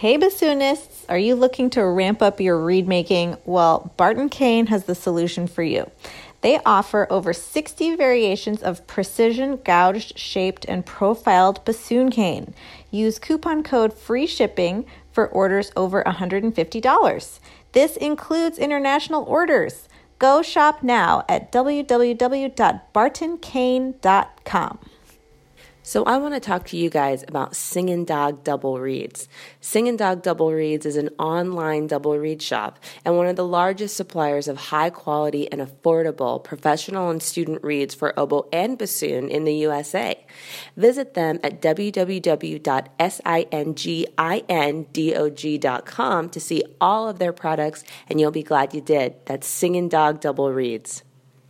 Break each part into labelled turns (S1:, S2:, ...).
S1: Hey, bassoonists, are you looking to ramp up your reed making? Well, Barton Cane has the solution for you. They offer over 60 variations of precision gouged, shaped, and profiled bassoon cane. Use coupon code FREE SHIPPING for orders over $150. This includes international orders. Go shop now at www.bartoncane.com.
S2: So, I want to talk to you guys about Singing Dog Double Reeds. Singing Dog Double Reeds is an online double reed shop and one of the largest suppliers of high quality and affordable professional and student reeds for oboe and bassoon in the USA. Visit them at www.singindog.com to see all of their products, and you'll be glad you did. That's Singing Dog Double Reeds.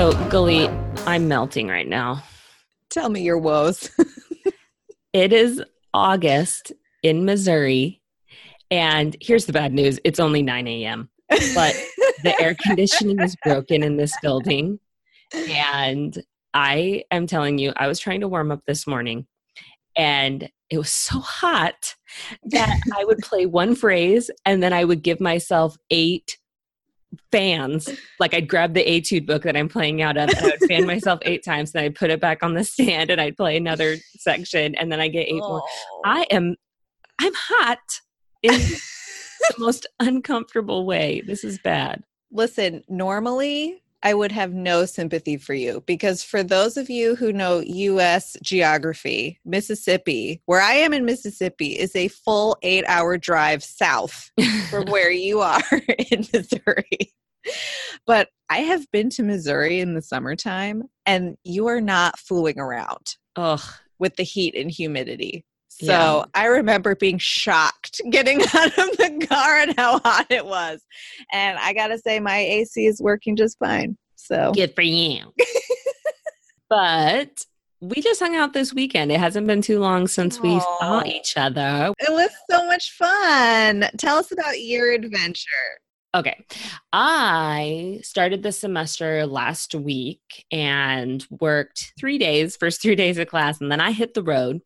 S2: So, Galit, I'm melting right now.
S3: Tell me your woes.
S2: It is August in Missouri, and here's the bad news it's only 9 a.m., but the air conditioning is broken in this building. And I am telling you, I was trying to warm up this morning, and it was so hot that I would play one phrase and then I would give myself eight fans. Like I'd grab the etude book that I'm playing out of and I would fan myself eight times, then I'd put it back on the stand and I'd play another section and then I get eight more. I am I'm hot in the most uncomfortable way. This is bad.
S3: Listen, normally I would have no sympathy for you because for those of you who know US geography, Mississippi, where I am in Mississippi, is a full eight hour drive south from where you are in Missouri. But I have been to Missouri in the summertime and you are not fooling around
S2: Ugh.
S3: with the heat and humidity. So
S2: Yeah.
S3: I remember being shocked getting out of the car and how hot it was. And I got to say, my AC is working just fine. So
S2: Good for you. but we just hung out this weekend. It hasn't been too long since we saw each other.
S3: it was so much fun. Tell us about your adventure.
S2: Okay. I started the semester last week and worked three days, first three days of class, and then I hit the road.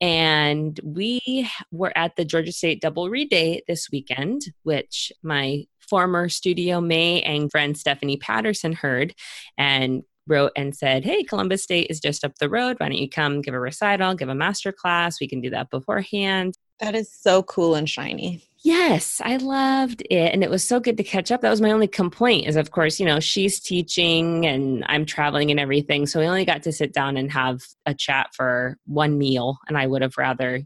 S2: And we were at the Georgia State Double Reed Day this weekend, which my former studio May and friend Stephanie Patterson heard and wrote and said, Hey, Columbus State is just up the road. Why don't you come give a recital, give a master class? We can do that beforehand.
S3: That is so cool and shiny.
S2: Yes, I loved it. And it was so good to catch up. That was my only complaint is, of course, you know, she's teaching and I'm traveling and everything. So we only got to sit down and have a chat for one meal. And I would have rather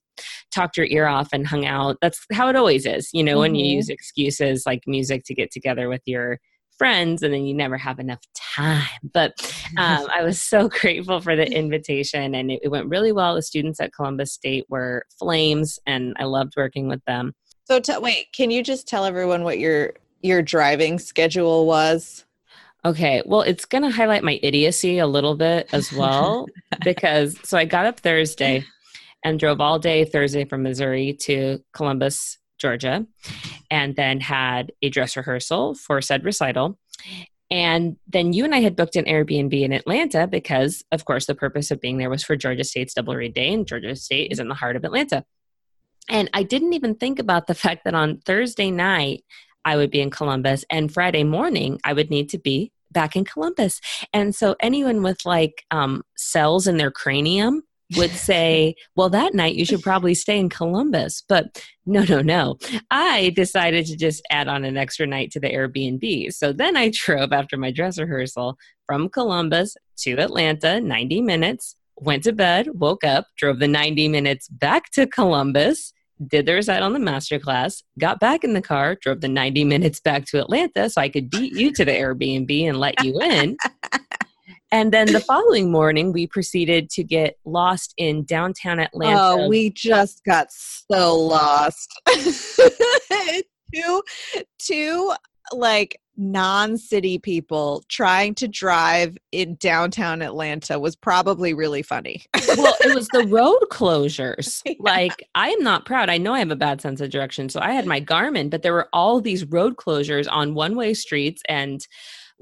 S2: talked your ear off and hung out. That's how it always is, you know, when you
S3: Mhm.
S2: use excuses like music to get together with your friends and then you never have enough time. But um, I was so grateful for the invitation and it, it went really well. The students at Columbus State were flames and I loved working with them.
S3: So t- wait, can you just tell everyone what your your driving schedule was?
S2: Okay, well, it's going to highlight my idiocy a little bit as well because so I got up Thursday and drove all day Thursday from Missouri to Columbus, Georgia, and then had a dress rehearsal for said recital. And then you and I had booked an Airbnb in Atlanta because, of course, the purpose of being there was for Georgia State's Double Reed Day, and Georgia State is in the heart of Atlanta. And I didn't even think about the fact that on Thursday night, I would be in Columbus, and Friday morning, I would need to be back in Columbus. And so, anyone with like um, cells in their cranium would say, Well, that night you should probably stay in Columbus. But no, no, no. I decided to just add on an extra night to the Airbnb. So then I drove after my dress rehearsal from Columbus to Atlanta, 90 minutes, went to bed, woke up, drove the 90 minutes back to Columbus, did the recital on the masterclass, got back in the car, drove the 90 minutes back to Atlanta so I could beat you to the Airbnb and let you in. And then the following morning, we proceeded to get lost in downtown Atlanta.
S3: Oh, we just got so lost. two, two like non-city people trying to drive in downtown Atlanta was probably really funny.
S2: well, it was the road closures. Yeah. Like, I am not proud. I know I have a bad sense of direction. So I had my Garmin, but there were all these road closures on one way streets. And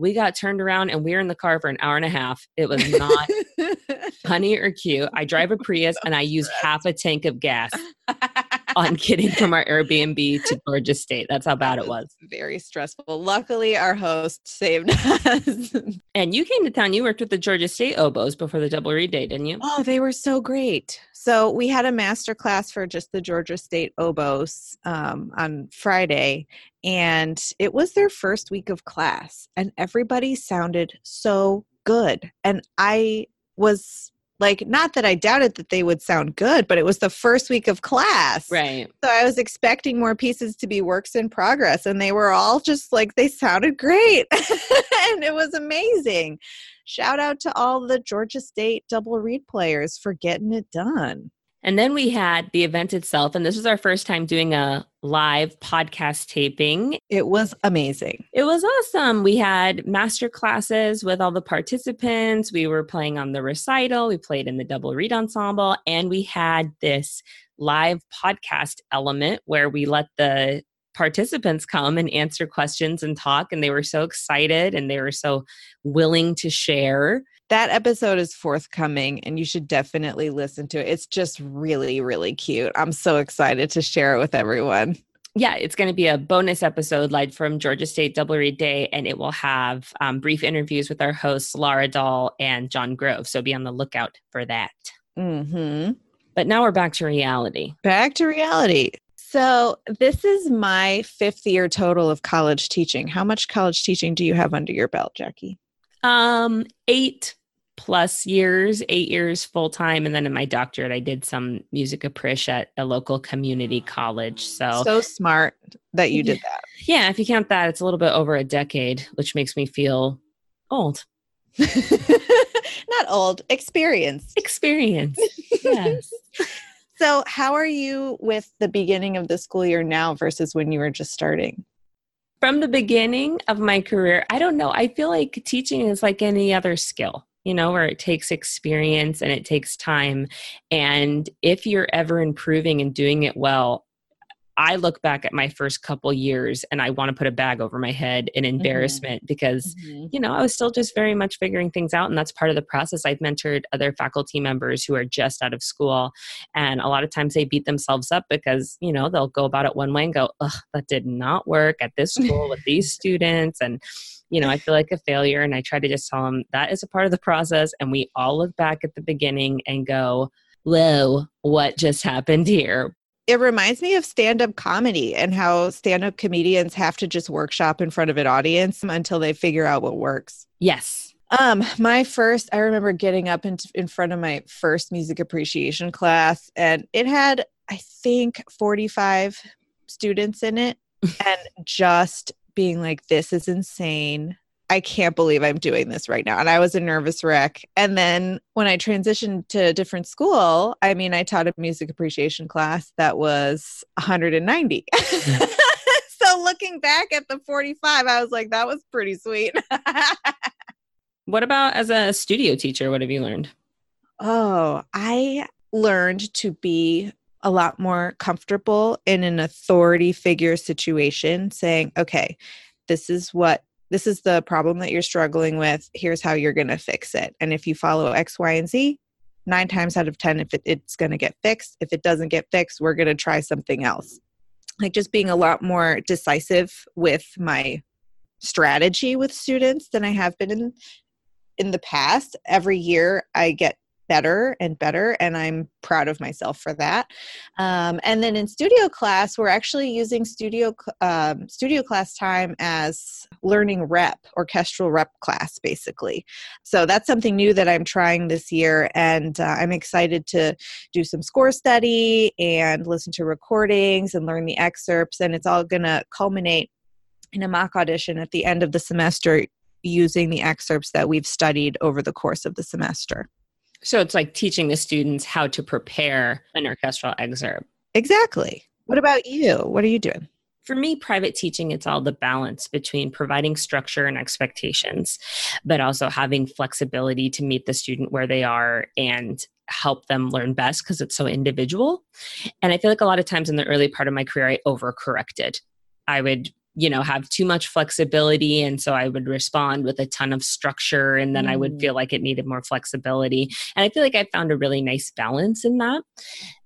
S2: we got turned around and we were in the car for an hour and a half. It was not funny or cute. I drive a Prius and I use half a tank of gas on getting from our Airbnb to Georgia State. That's how bad it was.
S3: Very stressful. Luckily, our host saved us.
S2: and you came to town. You worked with the Georgia State oboes before the double reed day, didn't you?
S3: Oh, they were so great. So we had a master class for just the Georgia State oboes um, on Friday, and it was their first week of class, and everybody sounded so good. And I was like not that I doubted that they would sound good, but it was the first week of class.
S2: Right.
S3: So I was expecting more pieces to be works in progress and they were all just like they sounded great. and it was amazing. Shout out to all the Georgia State double reed players for getting it done.
S2: And then we had the event itself, and this was our first time doing a live podcast taping.
S3: It was amazing.
S2: It was awesome. We had master classes with all the participants. We were playing on the recital, we played in the double reed ensemble, and we had this live podcast element where we let the participants come and answer questions and talk and they were so excited and they were so willing to share
S3: that episode is forthcoming and you should definitely listen to it. It's just really, really cute. I'm so excited to share it with everyone.
S2: Yeah, it's going to be a bonus episode live from Georgia State Double Reed Day, and it will have um, brief interviews with our hosts, Laura Dahl and John Grove. So be on the lookout for that.
S3: Mm-hmm.
S2: But now we're back to reality.
S3: Back to reality. So, this is my fifth year total of college teaching. How much college teaching do you have under your belt, Jackie?
S2: Um, eight plus years, eight years full time. And then in my doctorate, I did some music appreciation at a local community college. So,
S3: so smart that you did that.
S2: Yeah. If you count that, it's a little bit over a decade, which makes me feel old.
S3: Not old, experience.
S2: Experience. Yes.
S3: so, how are you with the beginning of the school year now versus when you were just starting?
S2: From the beginning of my career, I don't know. I feel like teaching is like any other skill you know, where it takes experience and it takes time. And if you're ever improving and doing it well, I look back at my first couple years and I want to put a bag over my head in mm-hmm. embarrassment mm-hmm. because, mm-hmm. you know, I was still just very much figuring things out. And that's part of the process. I've mentored other faculty members who are just out of school. And a lot of times they beat themselves up because, you know, they'll go about it one way and go, ugh, that did not work at this school with these students. And, you know, I feel like a failure. And I try to just tell them that is a part of the process. And we all look back at the beginning and go, whoa, what just happened here?
S3: It reminds me of stand up comedy and how stand up comedians have to just workshop in front of an audience until they figure out what works.
S2: Yes.
S3: Um, my first, I remember getting up in, in front of my first music appreciation class, and it had, I think, 45 students in it, and just being like, this is insane. I can't believe I'm doing this right now. And I was a nervous wreck. And then when I transitioned to a different school, I mean, I taught a music appreciation class that was 190. so looking back at the 45, I was like, that was pretty sweet.
S2: what about as a studio teacher? What have you learned?
S3: Oh, I learned to be a lot more comfortable in an authority figure situation saying, okay, this is what this is the problem that you're struggling with. Here's how you're going to fix it. And if you follow X, Y, and Z, nine times out of 10, if it, it's going to get fixed, if it doesn't get fixed, we're going to try something else. Like just being a lot more decisive with my strategy with students than I have been in in the past. Every year I get better and better and i'm proud of myself for that um, and then in studio class we're actually using studio um, studio class time as learning rep orchestral rep class basically so that's something new that i'm trying this year and uh, i'm excited to do some score study and listen to recordings and learn the excerpts and it's all going to culminate in a mock audition at the end of the semester using the excerpts that we've studied over the course of the semester.
S2: So it's like teaching the students how to prepare an orchestral excerpt.
S3: Exactly. What about you? What are you doing?
S2: For me, private teaching, it's all the balance between providing structure and expectations, but also having flexibility to meet the student where they are and help them learn best because it's so individual. And I feel like a lot of times in the early part of my career, I overcorrected. I would you know have too much flexibility and so i would respond with a ton of structure and then mm. i would mm. feel like it needed more flexibility and i feel like i found a really nice balance in that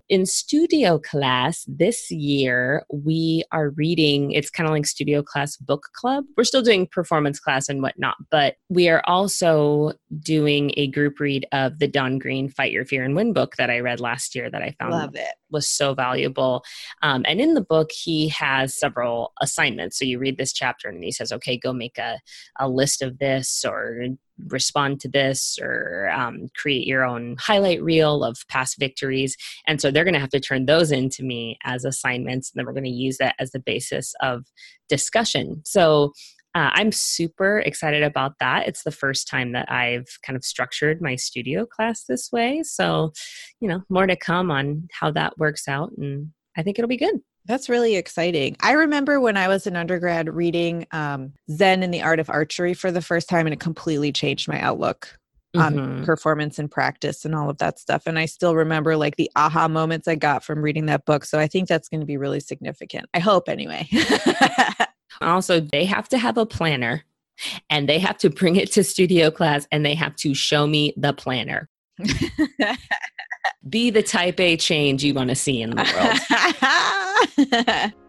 S2: in studio class this year we are reading it's kind of like studio class book club. We're still doing performance class and whatnot but we are also doing a group read of the don greene fight your fear and win book that i read last year that i found
S3: Love it.
S2: was so valuable. Um, and in the book he has several assignments. So you read this chapter and he says okay go make a, a list of this or respond to this or um, create your own highlight reel of past victories. And so they're going to have to turn those into me as assignments. And then we're going to use that as the basis of discussion. So uh, I'm super excited about that. It's the first time that I've kind of structured my studio class this way. So, you know, more to come on how that works out. And I think it'll be good.
S3: That's really exciting. I remember when I was an undergrad reading um, Zen and the Art of Archery for the first time, and it completely changed my outlook on mm-hmm. performance and practice and all of that stuff. And I still remember like the aha moments I got from reading that book. So I think that's going to be really significant. I hope anyway.
S2: also, they have to have a planner and they have to bring it to studio class and they have to show me the planner. Be the type A change you want to see in the world.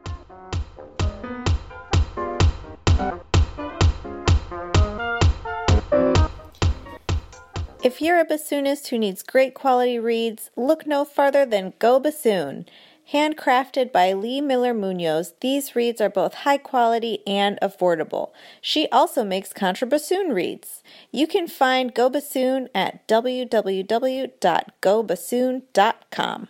S4: If you're a bassoonist who needs great quality reeds, look no farther than Go Bassoon. Handcrafted by Lee Miller Munoz, these reeds are both high quality and affordable. She also makes contrabassoon reeds. You can find Go Bassoon at www.gobassoon.com.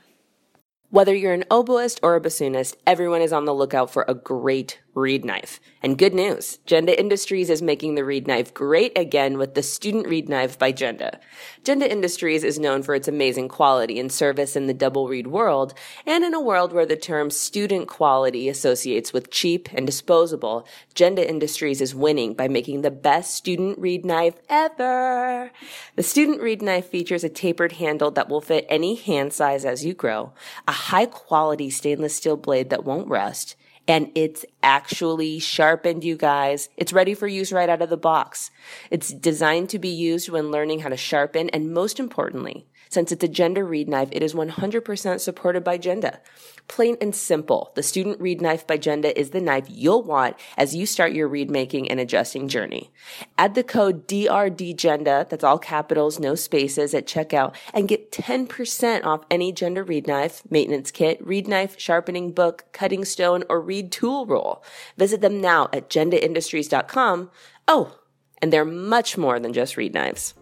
S2: Whether you're an oboist or a bassoonist, everyone is on the lookout for a great reed knife. And good news, Genda Industries is making the reed knife great again with the Student Reed Knife by Genda. Genda Industries is known for its amazing quality and service in the double reed world, and in a world where the term student quality associates with cheap and disposable, Genda Industries is winning by making the best student reed knife ever. The student reed knife features a tapered handle that will fit any hand size as you grow, a high quality stainless steel blade that won't rust, and it's actually sharpened, you guys. It's ready for use right out of the box. It's designed to be used when learning how to sharpen, and most importantly, since it's a Genda reed knife, it is 100% supported by Genda. Plain and simple, the Student Reed Knife by Genda is the knife you'll want as you start your reed making and adjusting journey. Add the code DRDGenda, that's all capitals, no spaces, at checkout, and get 10% off any Genda reed knife, maintenance kit, reed knife, sharpening book, cutting stone, or reed tool roll. Visit them now at gendaindustries.com. Oh, and they're much more than just reed knives.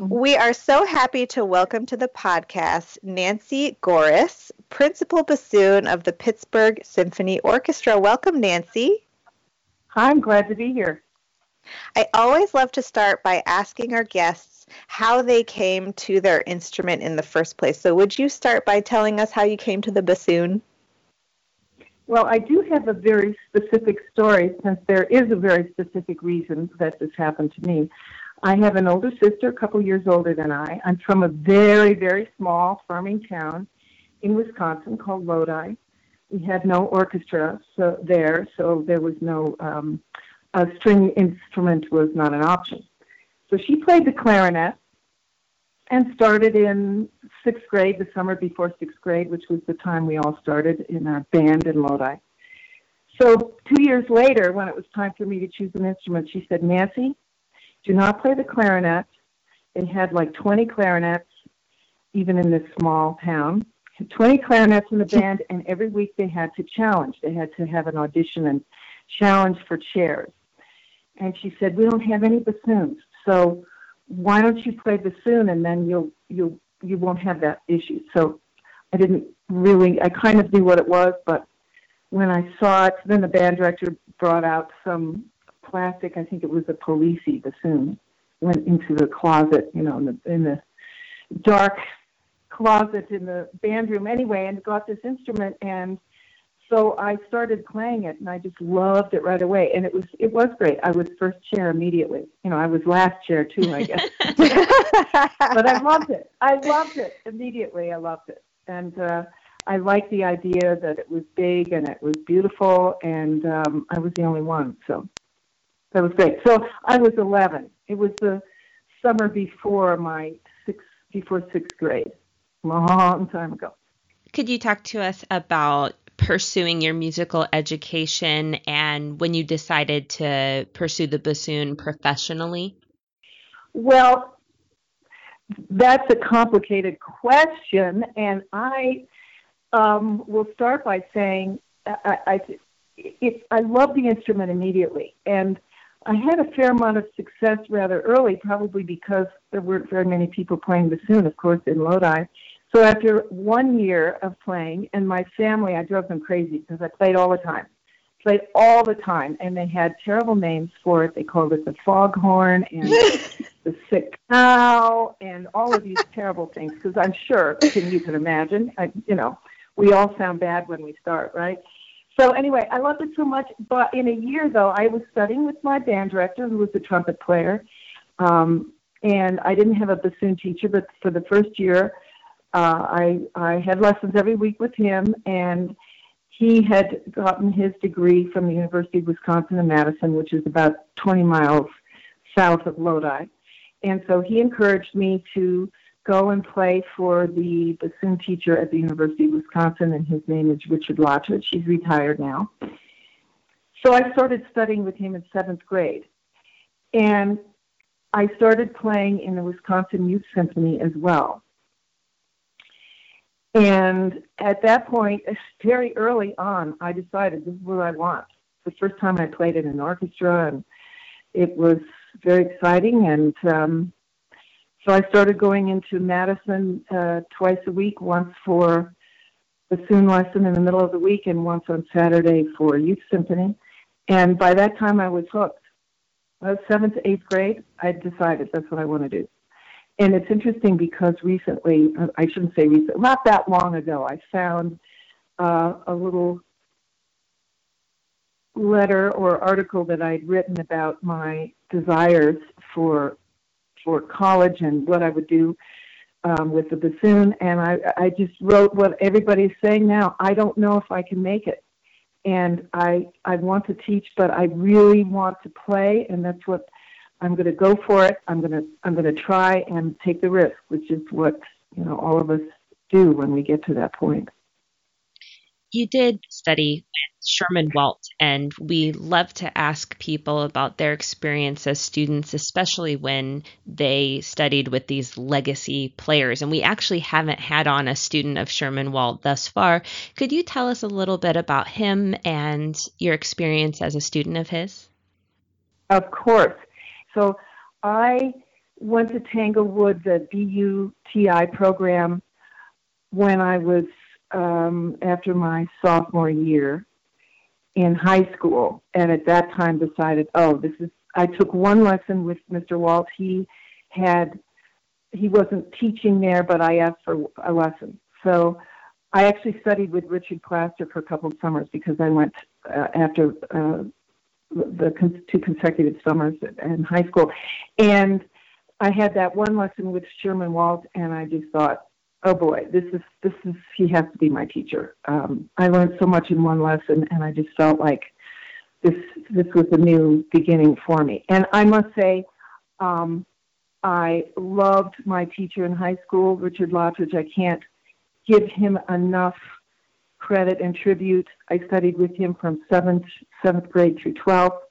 S3: We are so happy to welcome to the podcast Nancy Goeres, principal bassoon of the Pittsburgh Symphony Orchestra. Welcome, Nancy.
S5: Hi, I'm glad to be here.
S3: I always love to start by asking our guests how they came to their instrument in the first place. So, would you start by telling us how you came to the bassoon?
S5: Well, I do have a very specific story since there is a very specific reason that this happened to me. I have an older sister, a couple years older than I. I'm from a very, very small farming town in Wisconsin called Lodi. We had no orchestra so there, so there was no um, a string instrument was not an option. So she played the clarinet and started in sixth grade, the summer before sixth grade, which was the time we all started in our band in Lodi. So two years later, when it was time for me to choose an instrument, she said, Nancy, do not play the clarinet. They had like 20 clarinets, even in this small town. 20 clarinets in the band, and every week they had to challenge. They had to have an audition and challenge for chairs. And she said, "We don't have any bassoons, so why don't you play bassoon, and then you'll you'll you won't have that issue." So I didn't really, I kind of knew what it was, but when I saw it, then the band director brought out some plastic, I think it was a Polisi bassoon, went into the closet, you know, in the, in the dark closet in the band room anyway, and got this instrument and so I started playing it, and I just loved it right away. And it was it was great. I was first chair immediately. You know, I was last chair too, I guess. but I loved it. I loved it immediately. I loved it, and uh, I liked the idea that it was big and it was beautiful, and um, I was the only one, so that was great. So I was 11. It was the summer before my sixth before sixth grade, long time ago.
S4: Could you talk to us about pursuing your musical education and when you decided to pursue the bassoon professionally?
S5: Well, that's a complicated question, and I um, will start by saying I, I, it, I love the instrument immediately, and I had a fair amount of success rather early, probably because there weren't very many people playing bassoon, of course, in Lodi. So after one year of playing, and my family, I drove them crazy because I played all the time. Played all the time, and they had terrible names for it. They called it the foghorn and the sick cow, and all of these terrible things. Because I'm sure, can you can imagine, I, you know, we all sound bad when we start, right? So anyway, I loved it so much. But in a year, though, I was studying with my band director, who was a trumpet player, um, and I didn't have a bassoon teacher. But for the first year, uh, I I had lessons every week with him, and he had gotten his degree from the University of Wisconsin in Madison, which is about 20 miles south of Lodi. And so he encouraged me to go and play for the bassoon teacher at the University of Wisconsin, and his name is Richard Lottridge. He's retired now. So I started studying with him in seventh grade. And I started playing in the Wisconsin Youth Symphony as well. And at that point, very early on, I decided this is what I want. The first time I played in an orchestra, and it was very exciting. And um, so I started going into Madison uh, twice a week, once for bassoon lesson in the middle of the week, and once on Saturday for youth symphony. And by that time, I was hooked. Was seventh, eighth grade. I decided that's what I want to do and it's interesting because recently, I shouldn't say recent, not that long ago, I found uh, a little letter or article that I'd written about my desires for for college and what I would do um, with the bassoon, and I I just wrote what everybody's saying now. I don't know if I can make it, and I I want to teach, but I really want to play, and that's what I'm going to go for it. I'm going to I'm going to try and take the risk, which is what you know all of us do when we get to that point.
S4: You did study with Sherman Walt, and we love to ask people about their experience as students, especially when they studied with these legacy players. And we actually haven't had on a student of Sherman Walt thus far. Could you tell us a little bit about him and your experience as a student of his?
S5: Of course. So I went to Tanglewood, the BUTI program, when I was um, after my sophomore year in high school, and at that time decided, oh, this is. I took one lesson with Mr. Walt. He had he wasn't teaching there, but I asked for a lesson. So I actually studied with Richard Plaster for a couple of summers because I went uh, after uh, the con- two consecutive summers in high school, and I had that one lesson with Sherman Walt, and I just thought, oh boy, this is this is he has to be my teacher. Um, I learned so much in one lesson, and I just felt like this this was a new beginning for me. And I must say, um, I loved my teacher in high school, Richard Lottridge. I can't give him enough credit and tribute. I studied with him from seventh seventh grade through twelfth.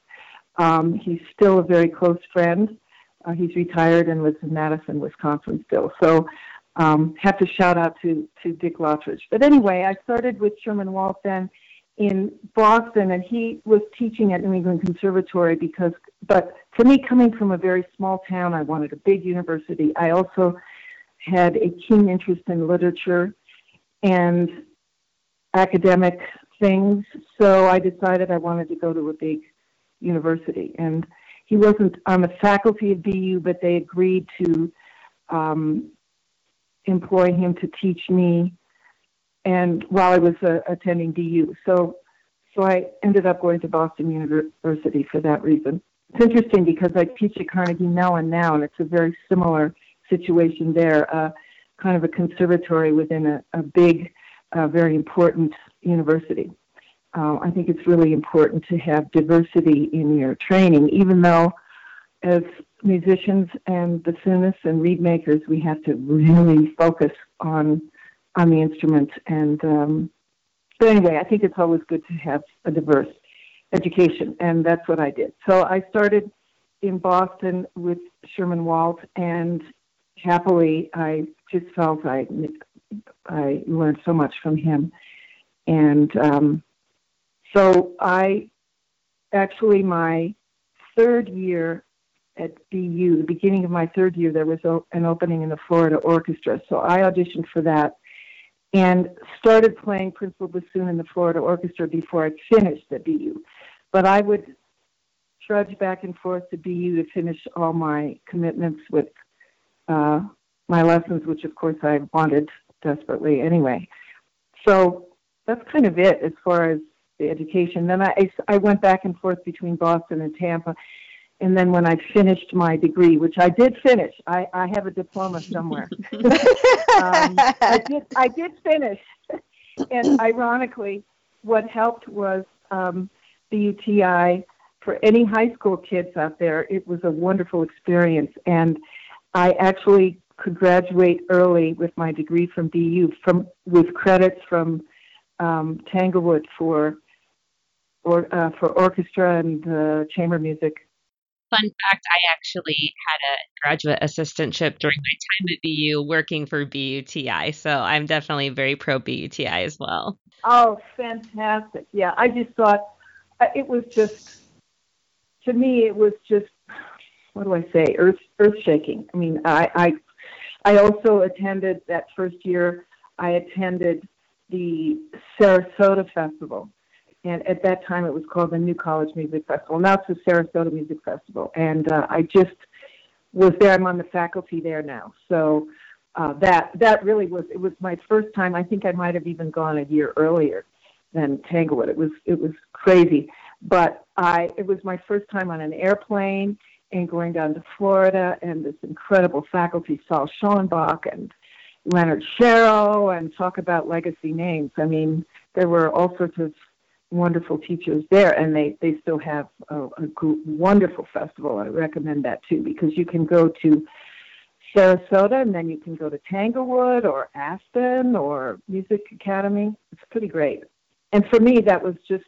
S5: Um, he's still a very close friend. Uh, he's retired and lives in Madison, Wisconsin still. So um, have to shout out to to Dick Lottridge. But anyway, I started with Sherman Walt then in Boston, and he was teaching at New England Conservatory because. But for me, coming from a very small town, I wanted a big university. I also had a keen interest in literature and academic things. So I decided I wanted to go to a big university. And he wasn't on the faculty of BU, but they agreed to um, employ him to teach me and while I was uh, attending BU. So so I ended up going to Boston University for that reason. It's interesting because I teach at Carnegie Mellon now, and it's a very similar situation there, uh, kind of a conservatory within a, a big, uh, very important university. Uh, I think it's really important to have diversity in your training, even though as musicians and bassoonists and reed makers, we have to really focus on on the instruments. and um, but anyway, I think it's always good to have a diverse education, and that's what I did. So I started in Boston with Sherman Walt, and happily, I just felt I I learned so much from him, and um, so I actually my third year at BU, the beginning of my third year, there was an opening in the Florida Orchestra, so I auditioned for that and started playing principal bassoon in the Florida Orchestra before I finished at BU. But I would trudge back and forth to BU to finish all my commitments with uh, my lessons, which of course I wanted desperately anyway. So that's kind of it as far as the education. Then I, I went back and forth between Boston and Tampa and then when I finished my degree, which I did finish, I, I have a diploma somewhere. um, I did I did finish, and ironically, what helped was um, the UTI for any high school kids out there. It was a wonderful experience, and I actually could graduate early with my degree from BU from with credits from um, Tanglewood for or uh, for orchestra and uh, chamber music
S2: Fun fact I actually had a graduate assistantship during my time at BU working for BUTI. So I'm definitely very pro BUTI as well.
S5: Oh, fantastic. Yeah, I just thought uh, it was just, to me, it was just, what do I say, earth, earth shaking. I mean, I, I, I also attended that first year, I attended the Sarasota Festival and at that time it was called the New College Music Festival. Now it's the Sarasota Music Festival, and uh, I just was there. I'm on the faculty there now, so uh, that that really was it was my first time. I think I might have even gone a year earlier than Tanglewood. It was it was crazy, but I it was my first time on an airplane and going down to Florida, and this incredible faculty, Sol Schoenbach and Leonard Sharrow, and talk about legacy names. I mean, there were all sorts of wonderful teachers there, and they they still have a, a wonderful festival. I recommend that too because you can go to Sarasota and then you can go to Tanglewood or Aspen or Music Academy. It's pretty great. And for me, that was just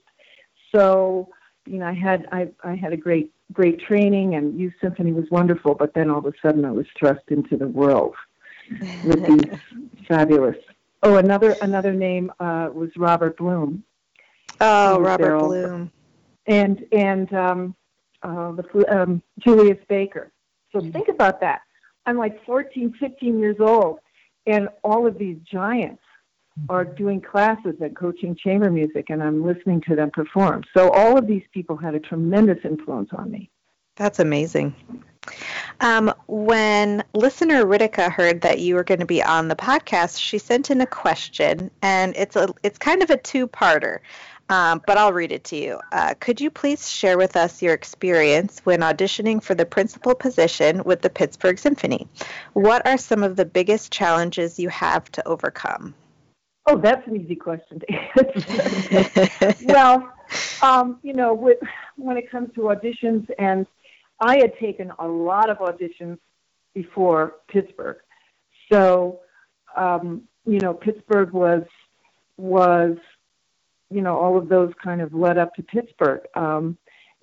S5: so. You know, I had I I had a great great training, and youth symphony was wonderful. But then all of a sudden, I was thrust into the world with these fabulous. Oh, another another name uh, was Robert Bloom,
S4: Oh, Robert Bloom.
S5: And and um, uh, the um, Julius Baker. So mm-hmm. think about that. I'm like 14, 15 years old, and all of these giants are doing classes and coaching chamber music, and I'm listening to them perform. So all of these people had a tremendous influence on me.
S4: That's amazing. Um, when listener Ritika heard that you were going to be on the podcast, she sent in a question, and it's a it's kind of a two parter um, but I'll read it to you. Uh, could you please share with us your experience when auditioning for the principal position with the Pittsburgh Symphony? What are some of the biggest challenges you have to overcome?
S5: Oh, that's an easy question to answer. well, um, you know, with, when it comes to auditions, and I had taken a lot of auditions before Pittsburgh, so um, you know, Pittsburgh was was you know, all of those kind of led up to Pittsburgh. Um,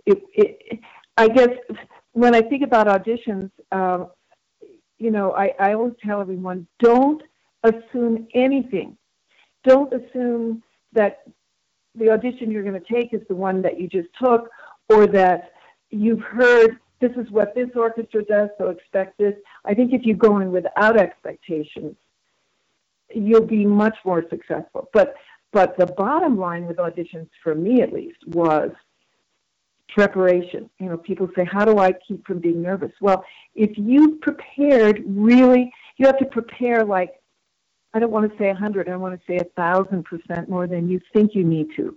S5: it, it, I guess when I think about auditions, um, you know, I, I always tell everyone don't assume anything. Don't assume that the audition you're going to take is the one that you just took or that you've heard this is what this orchestra does, so expect this. I think if you go in without expectations, you'll be much more successful. But but the bottom line with auditions, for me at least, was preparation. You know, people say, "How do I keep from being nervous?" Well, if you prepared really, you have to prepare like I don't want to say a hundred. I want to say a thousand percent more than you think you need to,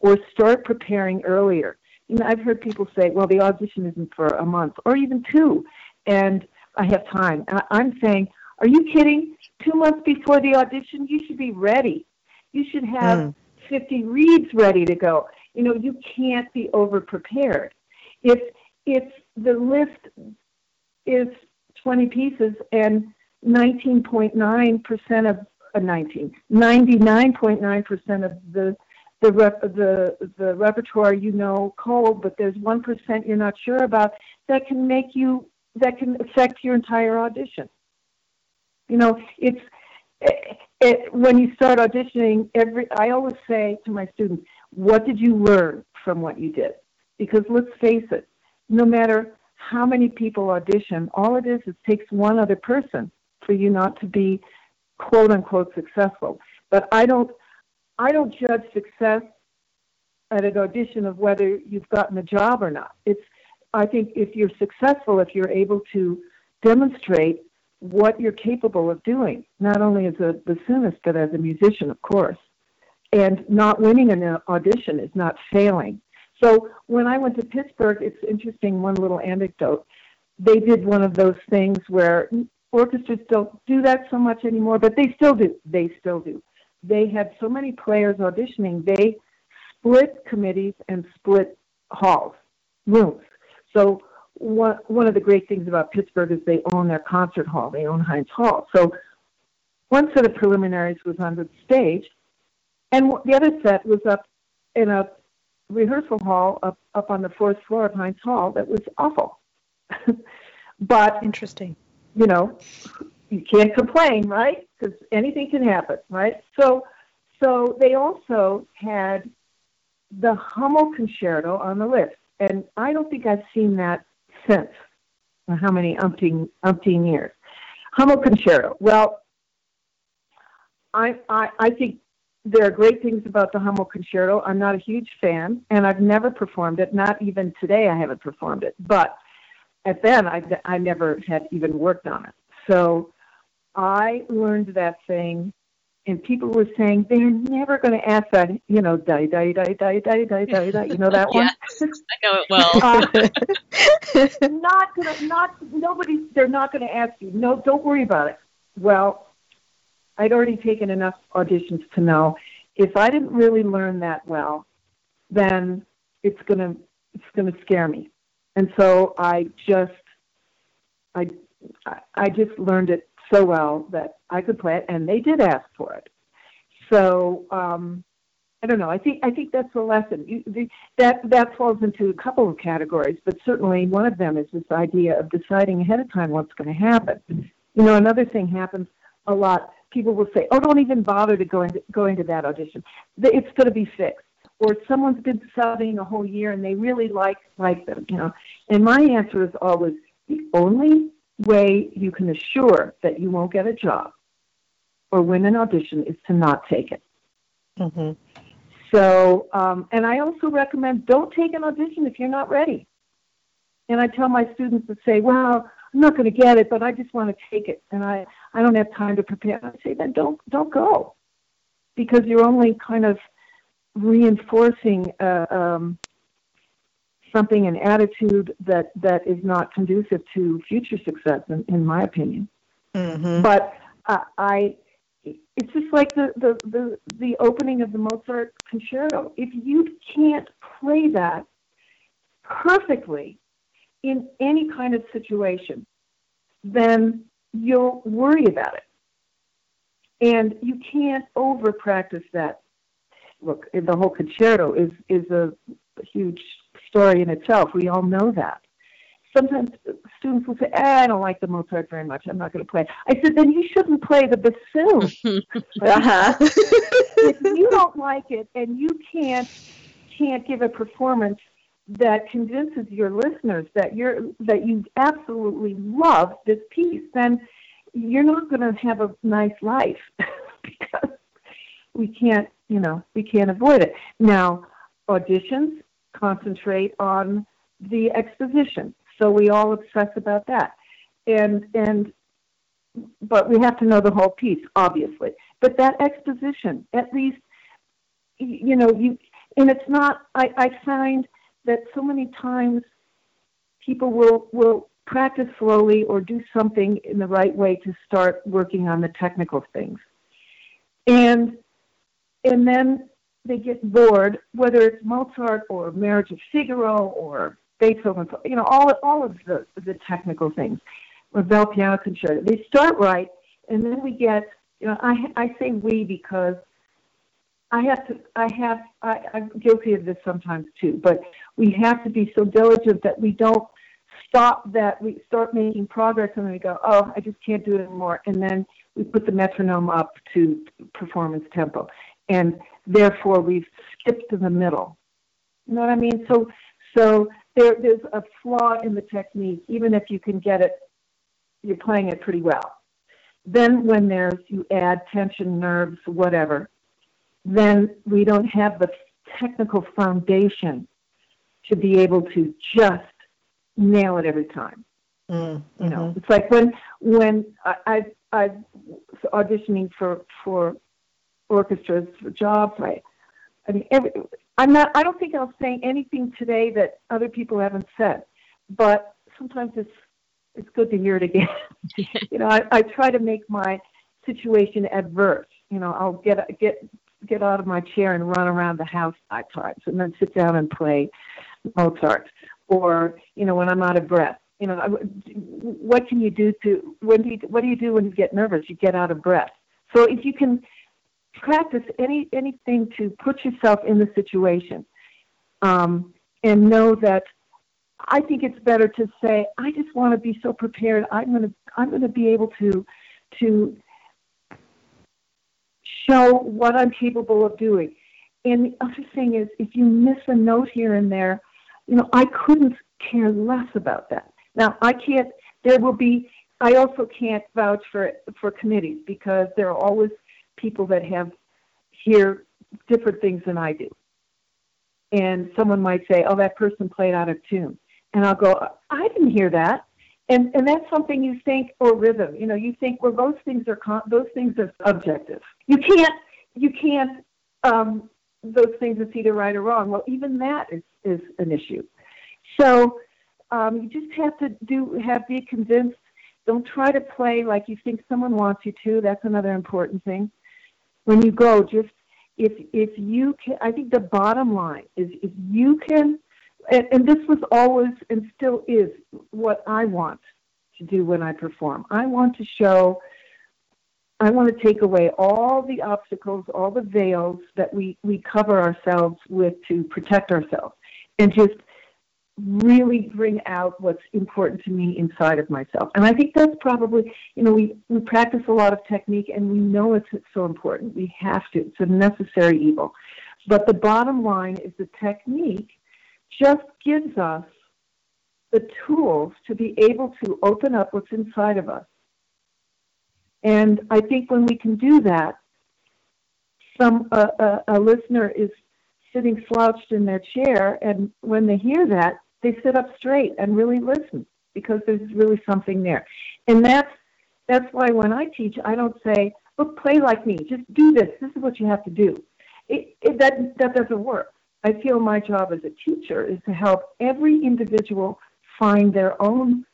S5: or start preparing earlier. You know, I've heard people say, "Well, the audition isn't for a month or even two, and I have time." And I'm saying, "Are you kidding? Two months before the audition, you should be ready. You should have mm. 50 reeds ready to go. You know, you can't be over prepared. If if the list is 20 pieces and 19.9% of uh, 19, 99.9% of the the rep, the the repertoire you know cold, but there's one percent you're not sure about that can make you that can affect your entire audition. You know, it's it, when you start auditioning. Every I always say to my students, "What did you learn from what you did?" Because let's face it, no matter how many people audition, all it is is takes one other person for you not to be quote unquote successful. But I don't I don't judge success at an audition of whether you've gotten the job or not. It's I think if you're successful, if you're able to demonstrate what you're capable of doing, not only as a bassoonist but as a musician, of course. And not winning an audition is not failing. So when I went to Pittsburgh, it's interesting. One little anecdote: they did one of those things where orchestras don't do that so much anymore, but they still do. They still do. They had so many players auditioning, they split committees and split halls, rooms. So one one of the great things about Pittsburgh is they own their concert hall. They own Heinz Hall. So one set of preliminaries was on the stage, and the other set was up in a rehearsal hall up up on the fourth floor of Heinz Hall. That was awful. but
S3: interesting
S5: you know, you can't complain, right? Because anything can happen, right? So, so they also had the Hummel Concerto on the list, and I don't think I've seen that since. How many umpteen umpteen years? Hummel Concerto. Well, I, I I think there are great things about the Hummel Concerto. I'm not a huge fan, and I've never performed it. Not even today, I haven't performed it. But at then I, I never had even worked on it. So I learned that thing, and people were saying they're never going to ask that, you know, die, die, die, die, die, die, die, die. You know that one?
S2: Yes, I know it well.
S5: uh, not gonna, not nobody. They're not going to ask you. No, don't worry about it. Well, I'd already taken enough auditions to know if I didn't really learn that well, then it's gonna it's gonna scare me and so I just I I just learned it so well that I could play it, and they did ask for it. So um, I don't know. I think I think that's the lesson. You, the, that that falls into a couple of categories, but certainly one of them is this idea of deciding ahead of time what's going to happen. You know, another thing happens a lot. People will say, "Oh, don't even bother to go into going to that audition. It's going to be fixed." or someone's been studying a whole year and they really like like them, you know. And my answer is always the only way you can assure that you won't get a job or win an audition is to not take it. Mm-hmm. So, um, and I also recommend don't take an audition if you're not ready. And I tell my students to say, well, I'm not going to get it, but I just want to take it, and I I don't have time to prepare. I say, then don't don't go, because you're only kind of reinforcing uh, um, something, an attitude that, that is not conducive to future success, in, in my opinion. Mm-hmm. But uh, I, it's just like the, the, the, the opening of the Mozart concerto. If you can't play that perfectly in any kind of situation, then you'll worry about it. And you can't over practice that look, the whole concerto is is a huge story in itself. We all know that. Sometimes students will say, eh, "I don't like the Mozart very much. I'm not going to play." I said, "Then you shouldn't play the bassoon. uh-huh. if you don't like it and you can't can't give a performance that convinces your listeners that you're that you absolutely love this piece, then you're not going to have a nice life." Because we can't, you know, we can't avoid it. Now, auditions concentrate on the exposition, so we all obsess about that, and and but we have to know the whole piece, obviously. But that exposition, at least, you know, you and it's not. I, I find that so many times people will will practice slowly or do something in the right way to start working on the technical things, and and then they get bored, whether it's Mozart or Marriage of Figaro or Beethoven, you know, all all of the the technical things, Ravel piano concerto. They start right, and then we get, you know, I I say we because I have to, I have, I, I'm guilty of this sometimes too, but we have to be so diligent that we don't stop that, we start making progress and then we go, oh, I just can't do it anymore. And then we put the metronome up to performance tempo. And therefore we've skipped to the middle. You know what I mean? So, so there, there's a flaw in the technique, even if you can get it, you're playing it pretty well. Then when there's, you add tension, nerves, whatever, then we don't have the technical foundation to be able to just nail it every time. Mm-hmm. You know, mm-hmm. it's like when when I, I I auditioning for for orchestras for jobs. I I mean, every, I'm not. I don't think I'll say anything today that other people haven't said, but sometimes it's it's good to hear it again. you know, I, I try to make my situation adverse. You know, I'll get get get out of my chair and run around the house five times and then sit down and play Mozart. Or, you know, when I'm out of breath, you know, what can you do to, when do you, what do you do when you get nervous? You get out of breath. So if you can practice any anything to put yourself in the situation um, and know that I think it's better to say, I just want to be so prepared. I'm going to I'm to be able to to show what I'm capable of doing. And the other thing is, if you miss a note here and there, you know, I couldn't care less about that. Now, I can't, there will be, I also can't vouch for, for committees because there are always people that have hear different things than I do. And someone might say, oh, that person played out of tune. And I'll go, I didn't hear that. And and that's something you think or rhythm you know you think well those things are con- those things are objective you can't you can't um those things it's either right or wrong. Well even that is is an issue. So um you just have to do have be convinced. Don't try to play like you think someone wants you to. That's another important thing when you go just if if you can i think the bottom line is if you can and, and this was always and still is what I want to do when I perform. I want to show, I want to take away all the obstacles, all the veils that we, we cover ourselves with to protect ourselves, and just really bring out what's important to me inside of myself. And I think that's probably, you know, we, we practice a lot of technique and we know it's, it's so important. We have to, it's a necessary evil. But the bottom line is the technique just gives us the tools to be able to open up what's inside of us. And I think when we can do that, some uh, a listener is sitting slouched in their chair, and when they hear that, they sit up straight and really listen because there's really something there. And that's that's why when I teach, I don't say, "Look, play like me. Just do this. This is what you have to do." It, it, that that doesn't work. I feel my job as a teacher is to help every individual find their own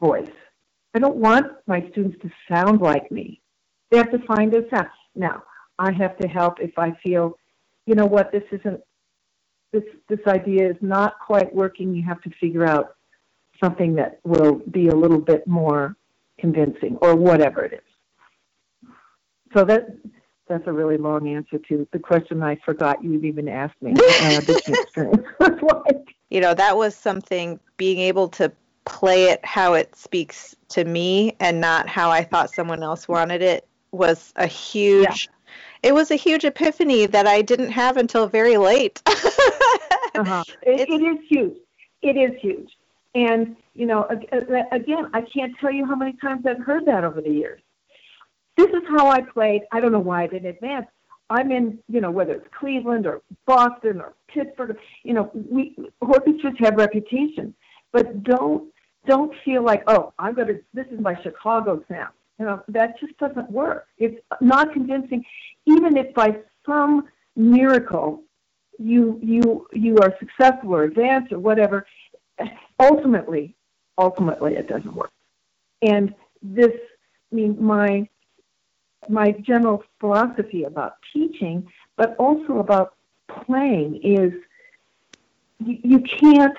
S5: voice. I don't want my students to sound like me. They have to find their sound. Now, I have to help if I feel, you know what, this isn't this this idea is not quite working. You have to figure out something that will be a little bit more convincing or whatever it is. So that that's a really long answer to the question I forgot you even asked me.
S4: Uh, you know, that was something being able to play it how it speaks to me and not how I thought someone else wanted it was a huge yeah. it was a huge epiphany that I didn't have until very late.
S5: uh-huh. it, it is huge. It is huge. And, you know, again, I can't tell you how many times I've heard that over the years this is how I played. I don't know why I didn't advance. I'm in, you know, whether it's Cleveland or Boston or Pittsburgh, you know, we orchestras have reputation, but don't don't feel like, oh, I'm going to. This is my Chicago sound. You know, that just doesn't work. It's not convincing, even if by some miracle you you you are successful or advanced or whatever. Ultimately, ultimately, it doesn't work. And this, I mean, my my general philosophy about teaching, but also about playing is you, you can't.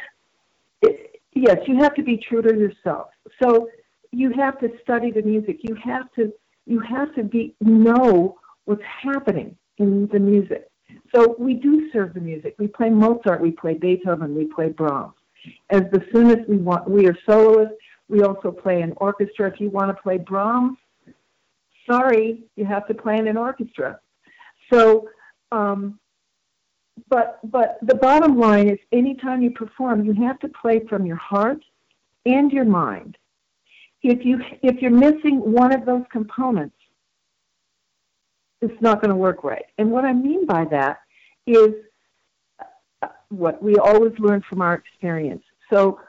S5: It, yes, you have to be true to yourself. So you have to study the music. You have to you have to be know what's happening in the music. So we do serve the music. We play Mozart, we play Beethoven, we play Brahms. As the soon as we want, we are soloists. We also play an orchestra. If you want to play Brahms, sorry, you have to play in an orchestra. So, um, but but the bottom line is, anytime you perform, you have to play from your heart and your mind. If you if you're missing one of those components, it's not going to work right. And what I mean by that is what we always learn from our experience. So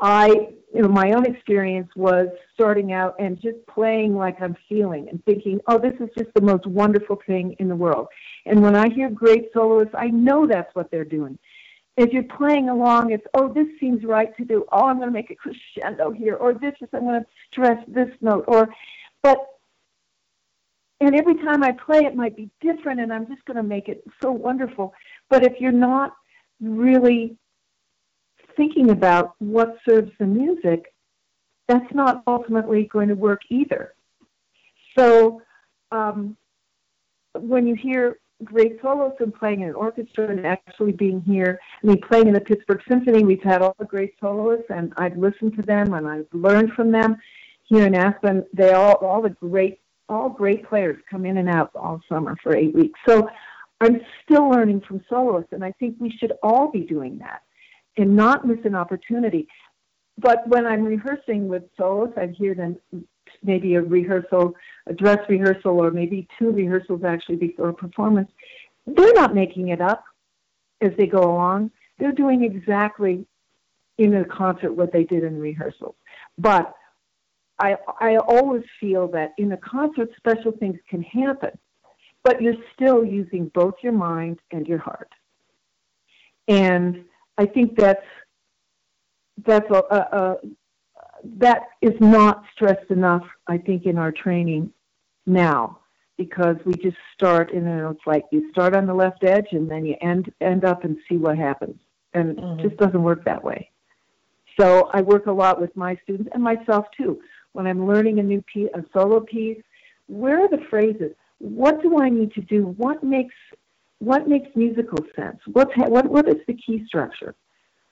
S5: I, you know, my own experience was starting out and just playing like I'm feeling and thinking, oh, this is just the most wonderful thing in the world. And when I hear great soloists, I know that's what they're doing. If you're playing along, it's, oh, this seems right to do. Oh, I'm going to make a crescendo here, or this is, I'm going to stress this note, or, but and every time I play, it might be different, and I'm just going to make it so wonderful. But if you're not really thinking about what serves the music, that's not ultimately going to work either. So um, when you hear great solos and playing in an orchestra and actually being here, I mean, playing in the Pittsburgh Symphony, we've had all the great soloists, and I've listened to them and I've learned from them. Here in Aspen, they all all the great all great players come in and out all summer for eight weeks. So I'm still learning from soloists, and I think we should all be doing that and not miss an opportunity. But when I'm rehearsing with soloists, I hear them maybe a rehearsal, a dress rehearsal, or maybe two rehearsals actually before a performance. They're not making it up as they go along. They're doing exactly in a concert what they did in rehearsals. But I, I always feel that in a concert, special things can happen, but you're still using both your mind and your heart. And I think that's that's a, a, a that is not stressed enough. I think in our training now because we just start and it's like you start on the left edge and then you end end up and see what happens, and mm-hmm. it just doesn't work that way. So I work a lot with my students and myself too when I'm learning a new piece, a solo piece, where are the phrases? What do I need to do? What makes what makes musical sense? What's what what is the key structure?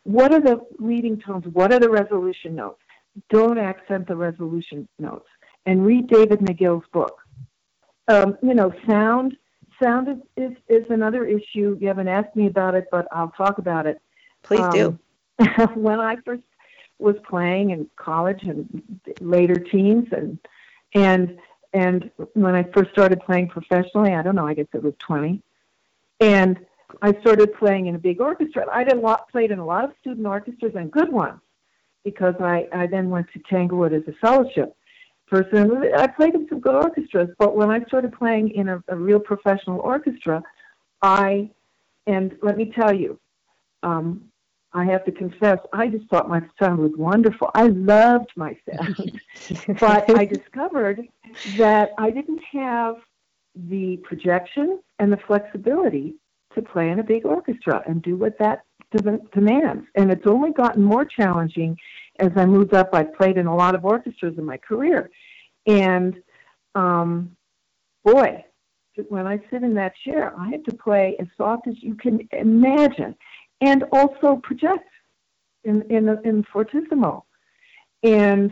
S5: What are the leading tones? What are the resolution notes? Don't accent the resolution notes. And read David McGill's book. Um, you know, sound sound is, is, is another issue. You haven't asked me about it, but I'll talk about it.
S3: Please um, do.
S5: when I first was playing in college and later teens and and and when I first started playing professionally, I don't know, I guess it was 20. And I started playing in a big orchestra. I did a lot, played in a lot of student orchestras and good ones because I, I then went to Tanglewood as a fellowship person. I played in some good orchestras, but when I started playing in a, a real professional orchestra, I, and let me tell you, um, I have to confess, I just thought my sound was wonderful. I loved my sound. but I discovered that I didn't have the projection and the flexibility to play in a big orchestra and do what that demands. And it's only gotten more challenging as I moved up. I've played in a lot of orchestras in my career. And um, boy, when I sit in that chair, I have to play as soft as you can imagine and also project in, in, in fortissimo. And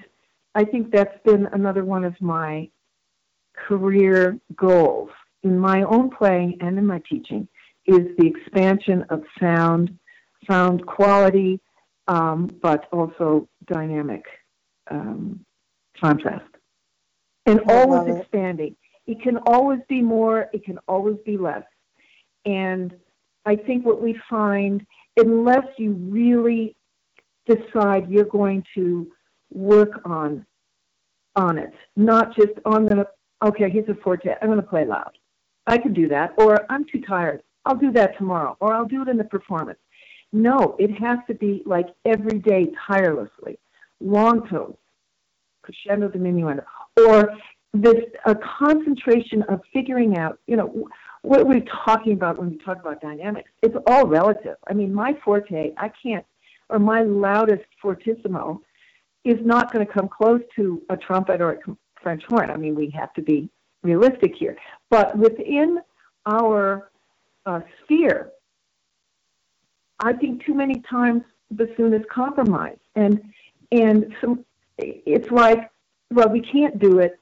S5: I think that's been another one of my career goals in my own playing and in my teaching is the expansion of sound, sound quality, um, but also dynamic um, contrast. And always expanding. it can always be more, it can always be less. And I think what we find, unless you really decide you're going to work on on it, not just oh, I'm gonna okay, here's a forte, I'm gonna play loud. I can do that, or I'm too tired. I'll do that tomorrow, or I'll do it in the performance. No, it has to be like every day, tirelessly, long tones, crescendo diminuendo, or this a concentration of figuring out, you know, what are we're talking about when we talk about dynamics. It's all relative. I mean, my forte, I can't, or my loudest fortissimo, is not going to come close to a trumpet or a French horn. I mean, we have to be realistic here. But within our uh, sphere, I think too many times bassoon is compromised, and and some it's like, well, we can't do it,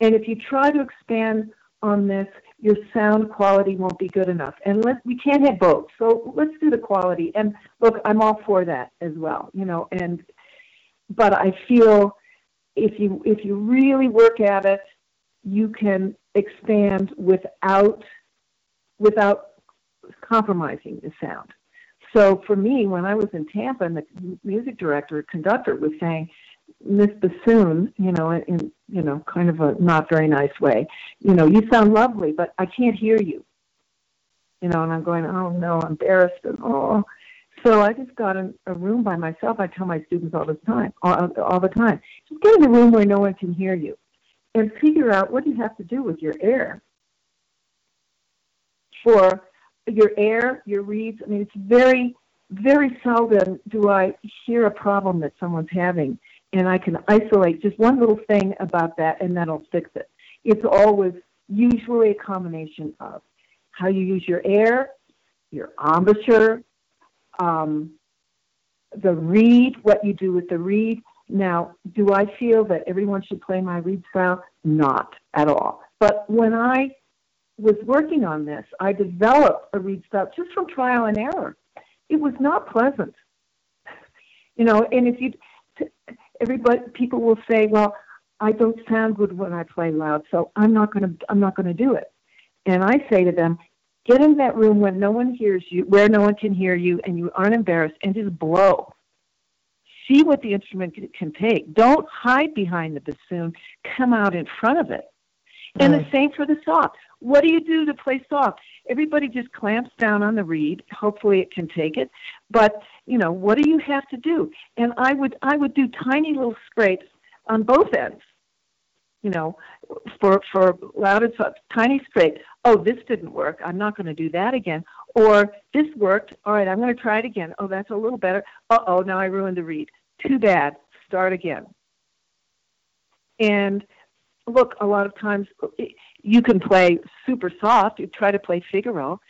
S5: and if you try to expand on this, your sound quality won't be good enough. And let we can't have both. So let's do the quality. And look, I'm all for that as well, you know, and but I feel if you if you really work at it, you can expand without without compromising the sound. So for me, when I was in Tampa, and the music director, conductor, was saying, Miss Bassoon, you know, in you know, kind of a not very nice way, you know, you sound lovely, but I can't hear you. You know, and I'm going, oh no, embarrassed, and oh. So I just got in a room by myself. I tell my students all the time, all, all the time, just get in a room where no one can hear you, and figure out what you have to do with your air for your air, your reeds. I mean, it's very, very seldom do I hear a problem that someone's having and I can isolate just one little thing about that and that'll fix it. It's always usually a combination of how you use your air, your embouchure, um, the reed, what you do with the reed. Now, do I feel that everyone should play my reed style? Not at all. But when I was working on this, I developed a reed style just from trial and error. It was not pleasant. You know, and if you everybody people will say, well, I don't sound good when I play loud, so I'm not going to I'm not going to do it. And I say to them, get in that room where no one hears you, where no one can hear you, and you aren't embarrassed, and just blow. See what the instrument can take. Don't hide behind the bassoon. Come out in front of it. And the same for the soft. What do you do to play soft? Everybody just clamps down on the reed. Hopefully it can take it. But, you know, what do you have to do? And I would I would do tiny little scrapes on both ends. You know, for for loud and soft, tiny scrape. Oh, this didn't work. I'm not going to do that again. Or this worked. All right, I'm going to try it again. Oh, that's a little better. Uh oh, now I ruined the reed. Too bad. Start again. And look, a lot of times you can play super soft. You try to play Figaro,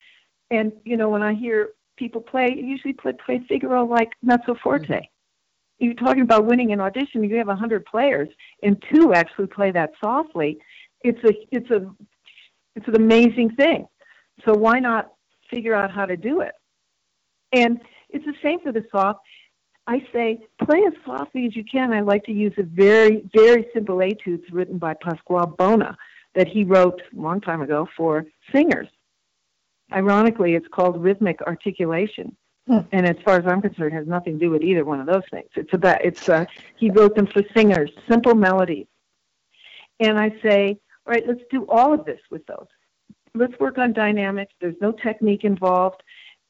S5: and you know when I hear people play, usually play, play Figaro like mezzo forte. Mm-hmm. You're talking about winning an audition. You have a hundred players, and two actually play that softly. It's a it's a it's an amazing thing. So why not figure out how to do it? And it's the same for the soft. I say, play as softly as you can. I like to use a very, very simple etudes written by Pasquale Bona that he wrote a long time ago for singers. Ironically, it's called rhythmic articulation. Hmm. And as far as I'm concerned, has nothing to do with either one of those things. It's about it's uh, he wrote them for singers, simple melodies. And I say, all right, let's do all of this with those. Let's work on dynamics. There's no technique involved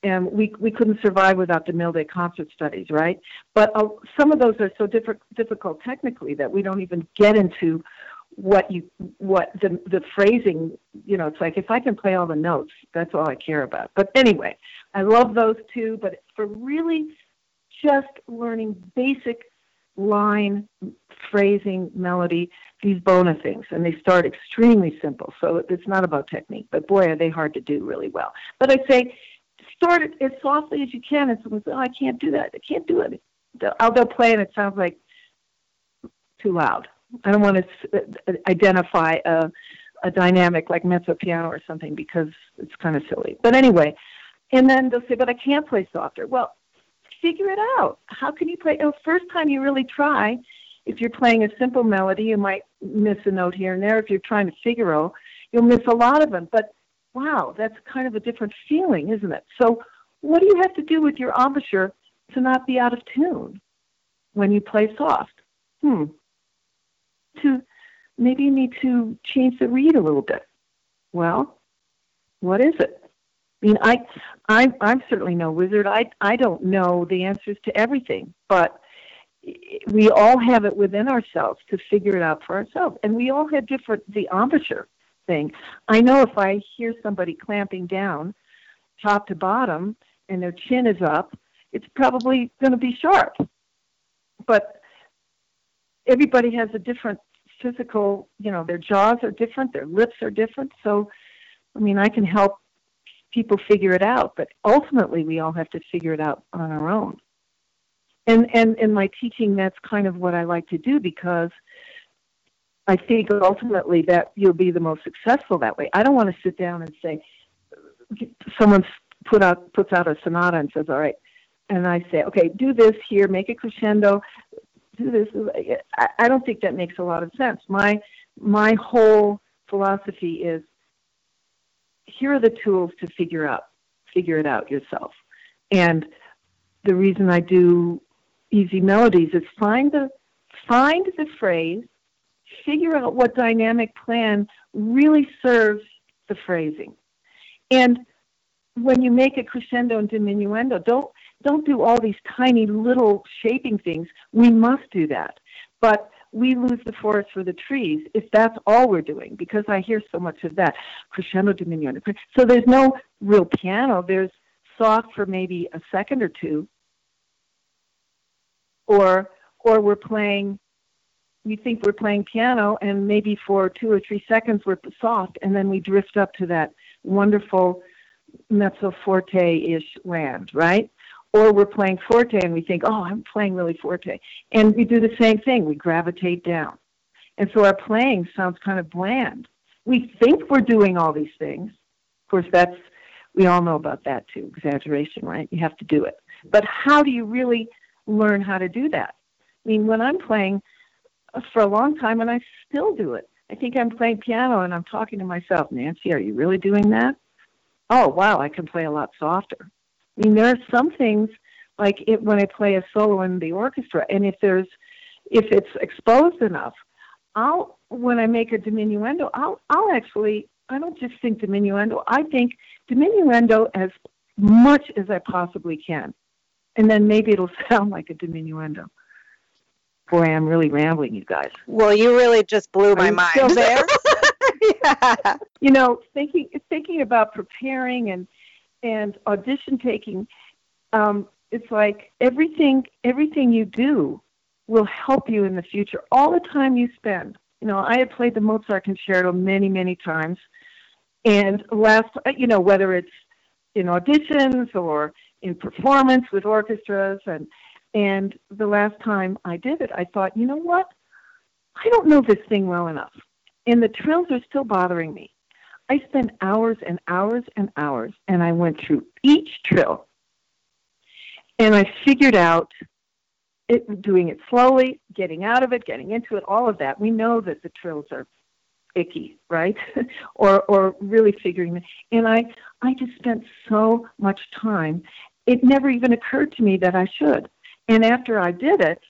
S5: and we we couldn't survive without the Milde concert studies, right? But uh, some of those are so diff- difficult technically that we don't even get into what you what the the phrasing. You know, it's like if I can play all the notes, that's all I care about. But anyway, I love those two. But for really just learning basic line phrasing melody these bona things and they start extremely simple so it's not about technique but boy are they hard to do really well but i say start it as softly as you can. And someone says, "Oh, I can't do that. I can't do it." I'll go play, and it sounds like too loud. I don't want to uh, identify a, a dynamic like mezzo piano or something because it's kind of silly. But anyway, and then they'll say, "But I can't play softer." Well, figure it out. How can you play? The first time you really try, if you're playing a simple melody, you might miss a note here and there. If you're trying to figure, Figaro, you'll miss a lot of them. But wow, that's kind of a different feeling, isn't it? So, what do you have to do with your embouchure to not be out of tune when you play soft? Hmm. To maybe you need to change the reed a little bit. Well, what is it? I mean, I, I, I'm certainly no wizard. I, I don't know the answers to everything, but we all have it within ourselves to figure it out for ourselves, and we all have different the embouchure thing. I know if I hear somebody clamping down, top to bottom, and their chin is up, it's probably going to be sharp. But everybody has a different physical, you know, their jaws are different, their lips are different. So, I mean, I can help people figure it out, but ultimately we all have to figure it out on our own. And and in my teaching, that's kind of what I like to do because I think ultimately that you'll be the most successful that way. I don't want to sit down and say someone put out puts out a sonata and says, "All right," and I say, "Okay, do this here, make a crescendo, do this." I, I don't think that makes a lot of sense. My my whole philosophy is here are the tools to figure out figure it out yourself. And the reason I do easy melodies is find the find the phrase, figure out what dynamic plan really serves the phrasing. And when you make a crescendo and diminuendo, don't don't do all these tiny little shaping things. We must do that. But we lose the forest for the trees if that's all we're doing because I hear so much of that crescendo diminuendo. So there's no real piano. There's soft for maybe a second or two, or or we're playing. We think we're playing piano, and maybe for two or three seconds we're soft, and then we drift up to that wonderful mezzo forte-ish land, right? Or we're playing forte and we think, oh, I'm playing really forte. And we do the same thing. We gravitate down. And so our playing sounds kind of bland. We think we're doing all these things. Of course, that's, we all know about that too, exaggeration, right? You have to do it. But how do you really learn how to do that? I mean, when I'm playing uh, for a long time and I still do it, I think I'm playing piano and I'm talking to myself, Nancy, are you really doing that? Oh, wow, I can play a lot softer. I mean, there are some things like it, when I play a solo in the orchestra, and if there's if it's exposed enough, I'll when I make a diminuendo, I'll I'll actually I don't just think diminuendo. I think diminuendo as much as I possibly can, and then maybe it'll sound like a diminuendo. Boy, I'm really rambling, you guys.
S3: Well, you really just blew my mind.
S5: Still there? yeah. You know, thinking thinking about preparing and and audition taking, um, it's like everything everything you do will help you in the future. All the time you spend. You know, I had played the Mozart concerto many, many times, and last, you know, whether it's in auditions or in performance with orchestras, and and the last time I did it, I thought, you know what? I don't know this thing well enough, and the trills are still bothering me. I spent hours and hours and hours, and I went through each trill, and I figured out it, doing it slowly, getting out of it, getting into it, all of that. We know that the trills are icky, right? or or really figuring it. And I I just spent so much time. It never even occurred to me that I should. And after I did it,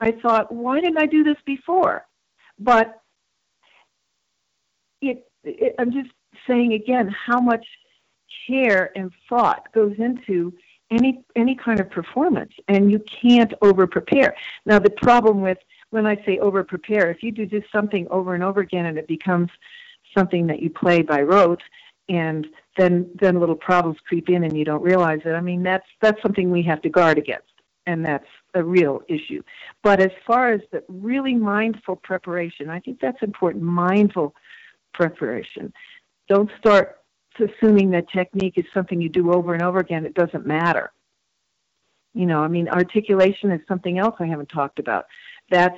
S5: I thought, why didn't I do this before? But it, it I'm just saying again how much care and thought goes into any any kind of performance and you can't over prepare now the problem with when i say over prepare if you do just something over and over again and it becomes something that you play by rote and then then little problems creep in and you don't realize it i mean that's that's something we have to guard against and that's a real issue. But as far as the really mindful preparation i think that's important mindful preparation don't start assuming that technique is something you do over and over again. It doesn't matter. You know, I mean, articulation is something else I haven't talked about. That's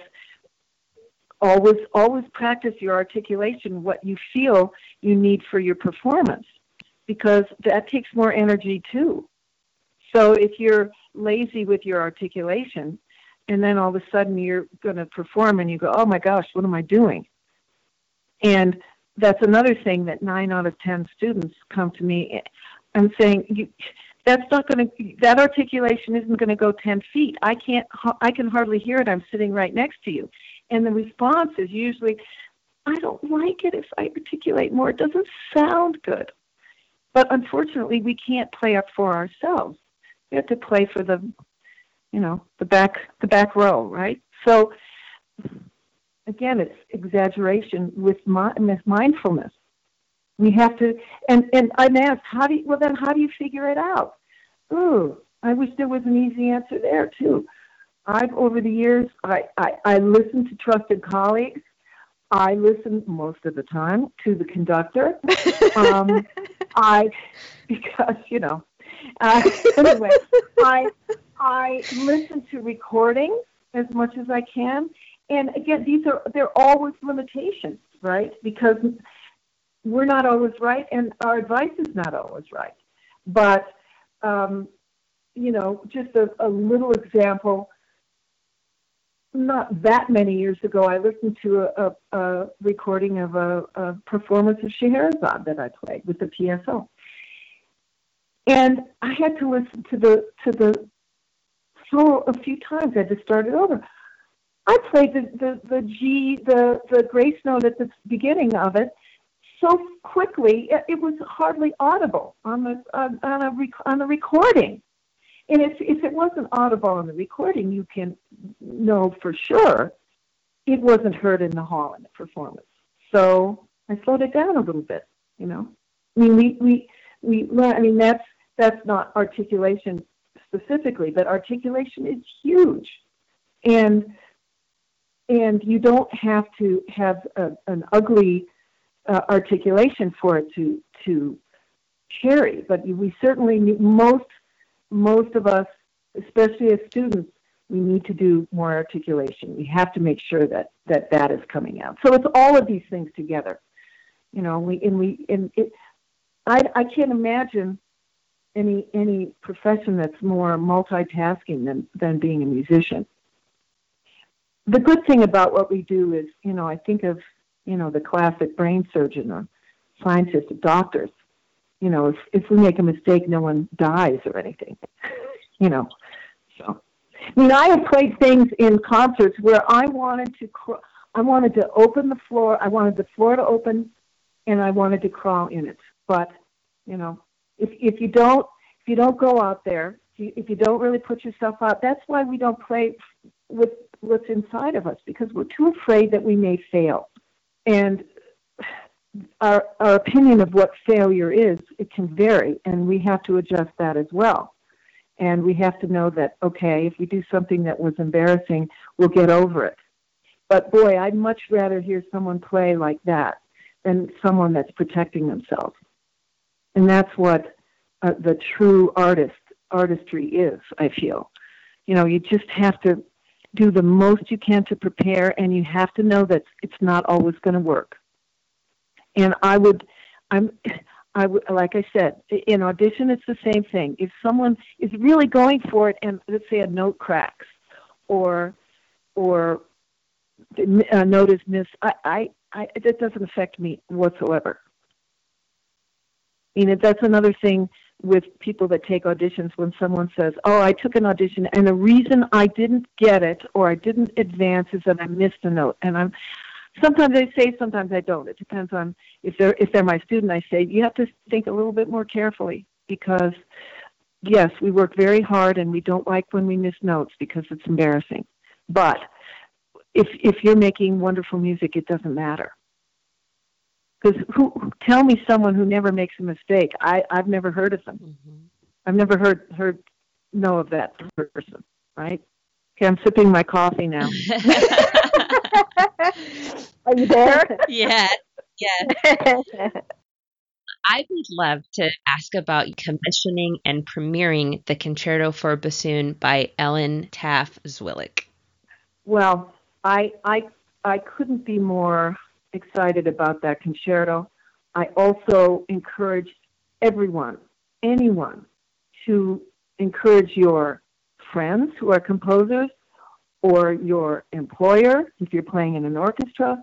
S5: always always practice your articulation what you feel you need for your performance because that takes more energy too so if you're lazy with your articulation and then all of a sudden you're going to perform and you go oh my gosh what am i doing and that's another thing that nine out of ten students come to me and saying, you, that's not going to that articulation isn't going to go 10 feet. I can't i can hardly hear it. I'm sitting right next to you. And the response is usually i don't like it if i articulate more. It doesn't sound good. But unfortunately we can't play up for ourselves. We have to play for the you know the back the back row right? So again it's exaggeration with, with mindfulness. We have to and and i'm asked how do you well then how do you figure it out? Ooh i wish there was an easy answer there too. I've over the years i i, I listen to trusted colleagues. I listen most of the time to the conductor. Um i because you know uh, anyway i i listen to recordings as much as i can and again these are they're always limitations right because we're not always right, and our advice is not always right. But um, you know, just a, a little example. Not that many years ago, I listened to a, a, a recording of a, a performance of Scheherazade that I played with the PSO, and I had to listen to the to the solo a few times. I had to start it over. I played the, the, the G, the, the grace note at the beginning of it, so quickly it, it was hardly audible on the on, on a rec- on the recording. And if if it wasn't audible on the recording, you can know for sure it wasn't heard in the hall in the performance. So I slowed it down a little bit. You know, I mean we we we learn. I mean that's that's not articulation specifically, but articulation is huge, and and you don't have to have a, an ugly uh, articulation for it to to carry. But we certainly need, most most of us, especially as students, we need to do more articulation. We have to make sure that that that is coming out. So it's all of these things together. You know, we and we and it. I I can't imagine any any profession that's more multitasking than than being a musician. The good thing about what we do is, you know, I think of you know, the classic brain surgeon uh, or scientist or doctors. You know, if if we make a mistake, no one dies or anything. you know, so. I mean, I have played things in concerts where I wanted to, cr- I wanted to open the floor. I wanted the floor to open, and I wanted to crawl in it. But, you know, if if you don't if you don't go out there, if you, if you don't really put yourself out, that's why we don't play with what's inside of us because we're too afraid that we may fail and our, our opinion of what failure is, it can vary, and we have to adjust that as well. And we have to know that, okay, if we do something that was embarrassing, we'll get over it. But boy, I'd much rather hear someone play like that than someone that's protecting themselves. And that's what uh, the true artist artistry is, I feel. You know, you just have to do the most you can to prepare, and you have to know that it's not always going to work. And I would, I'm, I would, like I said, in audition, it's the same thing. If someone is really going for it, and let's say a note cracks, or, or a note is missed, I, I, I, that doesn't affect me whatsoever. I mean, that's another thing with people that take auditions when someone says, "Oh, I took an audition and the reason I didn't get it or I didn't advance is that I missed a note." And I'm sometimes I say, sometimes I don't. It depends on if they're if they're my student. I say you have to think a little bit more carefully because yes, we work very hard and we don't like when we miss notes because it's embarrassing. But if if you're making wonderful music, it doesn't matter because who tell me someone who never makes a mistake? I I've never heard of them. Mm-hmm. I've never heard heard know of that person. Right? Okay, I'm sipping my coffee now. Are you there?
S2: Yeah. Yeah. I would love to ask about commissioning and premiering the Concerto for Bassoon by Ellen Taaffe Zwilich.
S5: Well, I I I couldn't be more excited about that concerto. I also encourage everyone, anyone, to encourage your friends who are composers or your employer if you're playing in an orchestra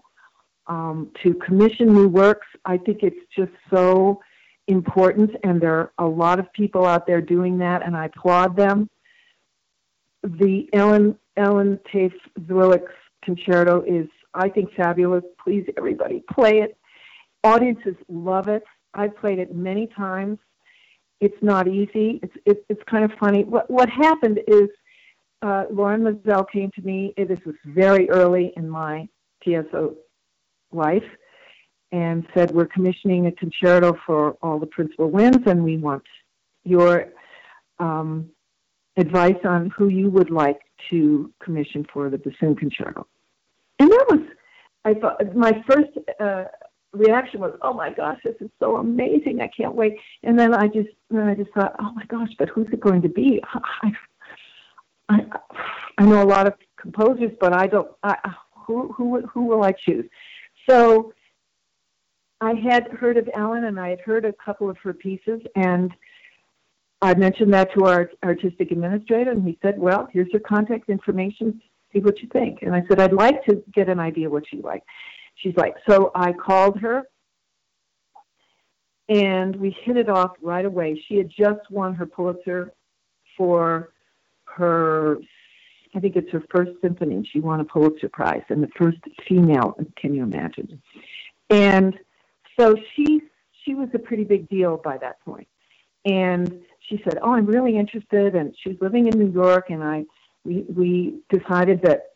S5: um, to commission new works. I think it's just so important, and there are a lot of people out there doing that, and I applaud them. The Ellen Ellen Taaffe Zwilich concerto is, I think, fabulous. Please, everybody, play it. Audiences love it. I've played it many times. It's not easy. It's it, it's kind of funny. What what happened is uh, Lorin Maazel came to me. This was very early in my PSO life, and said, "We're commissioning a concerto for all the principal winds, and we want your um, advice on who you would like to commission for the bassoon concerto." And that was, I thought, my first uh, reaction was, "Oh my gosh, this is so amazing! I can't wait." And then I just, then I just thought, "Oh my gosh, but who's it going to be?" I, I, I know a lot of composers, but I don't. I, who who who will I choose? So I had heard of Ellen, and I had heard a couple of her pieces, and I mentioned that to our artistic administrator, and he said, "Well, here's your contact information. See what you think." And I said, "I'd like to get an idea what she liked." She's like, so I called her, and we hit it off right away. She had just won her Pulitzer for her I think it's her first symphony. She won a Pulitzer Prize and the first female. Can you imagine? And so she she was a pretty big deal by that point. And she said, "Oh, I'm really interested." And she was living in New York, and I we we decided that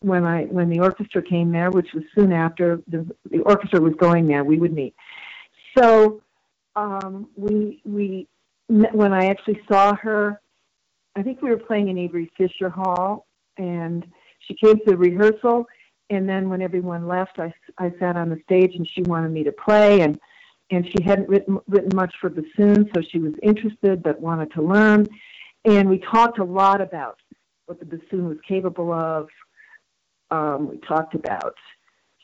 S5: when I when the orchestra came there, which was soon after the the orchestra was going there, we would meet. So um, we we when I actually saw her I think we were playing in Avery Fisher Hall, and she came to the rehearsal. And then when everyone left, I, I sat on the stage, and she wanted me to play, and and she hadn't written written much for bassoon, so she was interested but wanted to learn. And we talked a lot about what the bassoon was capable of. Um, we talked about.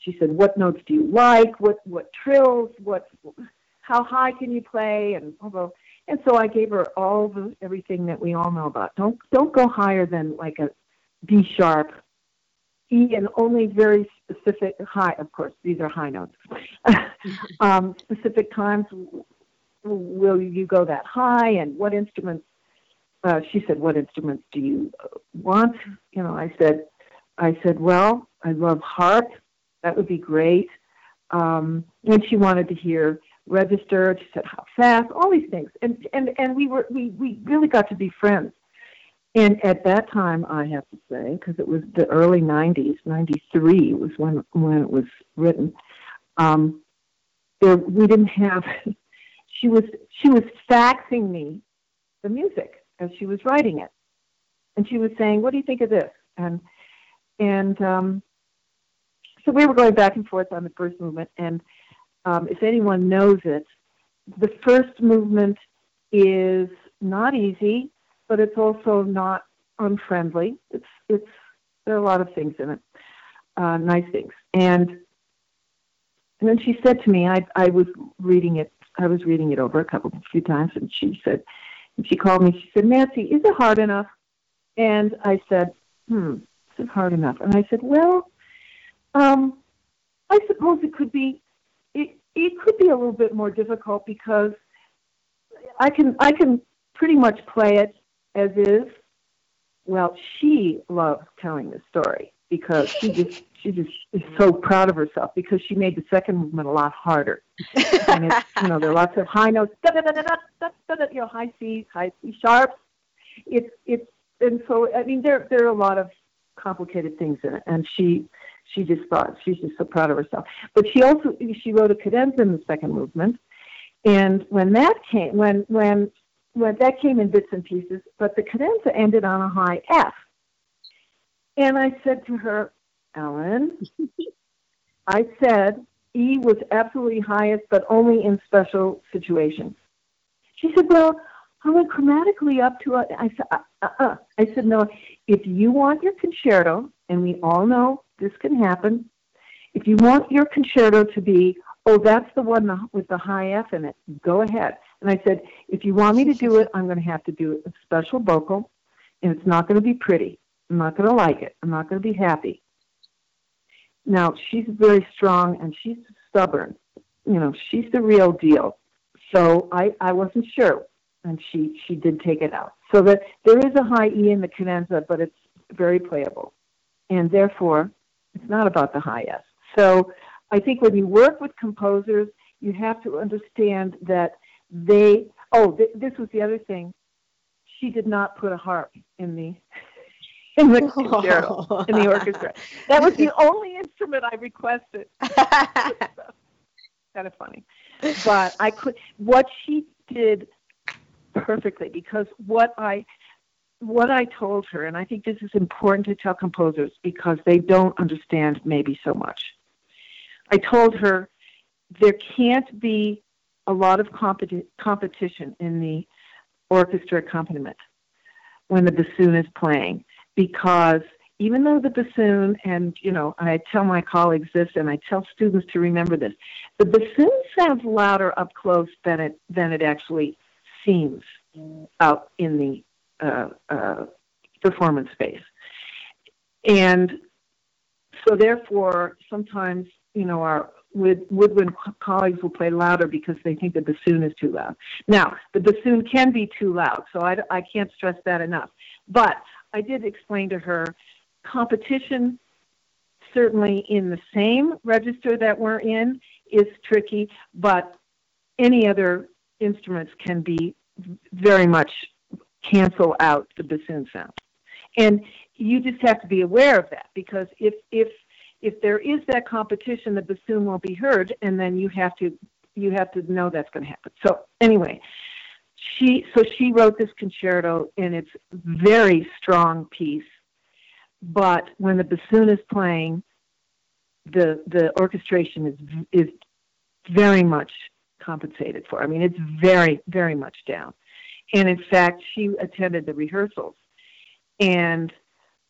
S5: She said, "What notes do you like? What what trills? What how high can you play?" And and so I gave her all the everything that we all know about. Don't don't go higher than like a D sharp, E, and only very specific high. Of course, these are high notes. um, specific times will you go that high, and what instruments? Uh, she said, "What instruments do you want?" You know, I said, "I said, well, I love harp. That would be great." Um, and she wanted to hear register. She said how fast, all these things, and and and we were we we really got to be friends. And at that time, I have to say, because it was the early '90s, '93 was when when it was written. Um, there, we didn't have. she was she was faxing me the music as she was writing it, and she was saying, "What do you think of this?" and and um, so we were going back and forth on the first movement, and um, if anyone knows it, the first movement is not easy, but it's also not unfriendly. It's it's there are a lot of things in it, uh, nice things. And and then she said to me, I I was reading it, I was reading it over a couple a few times, and she said, and she called me. She said, Nancy, is it hard enough? And I said, Hmm, is it hard enough? And I said, Well, um, I suppose it could be it it could be a little bit more difficult because I can I can pretty much play it as is. Well, she loves telling the story because she just she just is so proud of herself because she made the second movement a lot harder. and it's, you know, there are lots of high notes, da, da, da, da, da, da, da, you know, high C's, high C sharps. It's it's and so I mean there there are a lot of complicated things in it, and she she just thought she's just so proud of herself. But she also she wrote a cadenza in the second movement, and when that came, when when when that came in bits and pieces, but the cadenza ended on a high F. And I said to her, Ellen, I said E was absolutely highest, but only in special situations. She said, Well, I went chromatically up to a. I said, uh, uh, uh. I said, No, if you want your concerto, and we all know this can happen. If you want your concerto to be, oh, that's the one with the high F in it, go ahead. And I said, if you want me to do it, I'm going to have to do a special vocal, and it's not going to be pretty. I'm not going to like it. I'm not going to be happy. Now she's very strong and she's stubborn. You know, she's the real deal. So I, I wasn't sure, and she she did take it out. So that there is a high E in the cadenza, but it's very playable, and therefore it's not about the high F. So I think when you work with composers, you have to understand that they. Oh, th- this was the other thing. She did not put a harp in the in the concerto in the orchestra. That was the only instrument I requested. kind of funny, but I could. What she did perfectly because what I what I told her, and I think this is important to tell composers because they don't understand maybe so much. I told her there can't be a lot of competi- competition in the orchestra accompaniment when the bassoon is playing because even though the bassoon and you know i tell my colleagues this and i tell students to remember this the bassoon sounds louder up close than it than it actually seems out in the uh, uh, performance space and so therefore sometimes you know our wood, woodwind colleagues will play louder because they think the bassoon is too loud. Now, the bassoon can be too loud, so I, I can't stress that enough. But I did explain to her competition, certainly in the same register that we're in, is tricky, but any other instruments can be very much cancel out the bassoon sound. And you just have to be aware of that because if if if there is that competition, the bassoon won't be heard, and then you have to you have to know that's going to happen. So anyway, she so she wrote this concerto, and it's very strong piece. But when the bassoon is playing, the the orchestration is is very much compensated for. I mean, it's very very much down. And in fact, she attended the rehearsals, and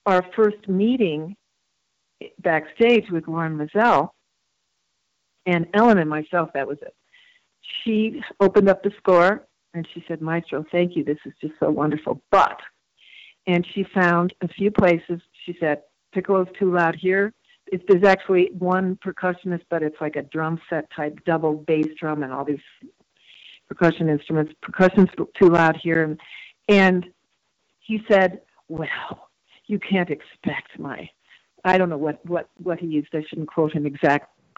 S5: our first meeting backstage with Lorin Maazel and Ellen and myself. That was it. She opened up the score and she said, Maestro, thank you. This is just so wonderful. But, and she found a few places. She said, Piccolo's too loud here. It, there's actually one percussionist, but it's like a drum set type double bass drum and all these percussion instruments. Percussion's too loud here. And, and he said, Well, you can't expect my I don't know what, what, what he used. I shouldn't quote him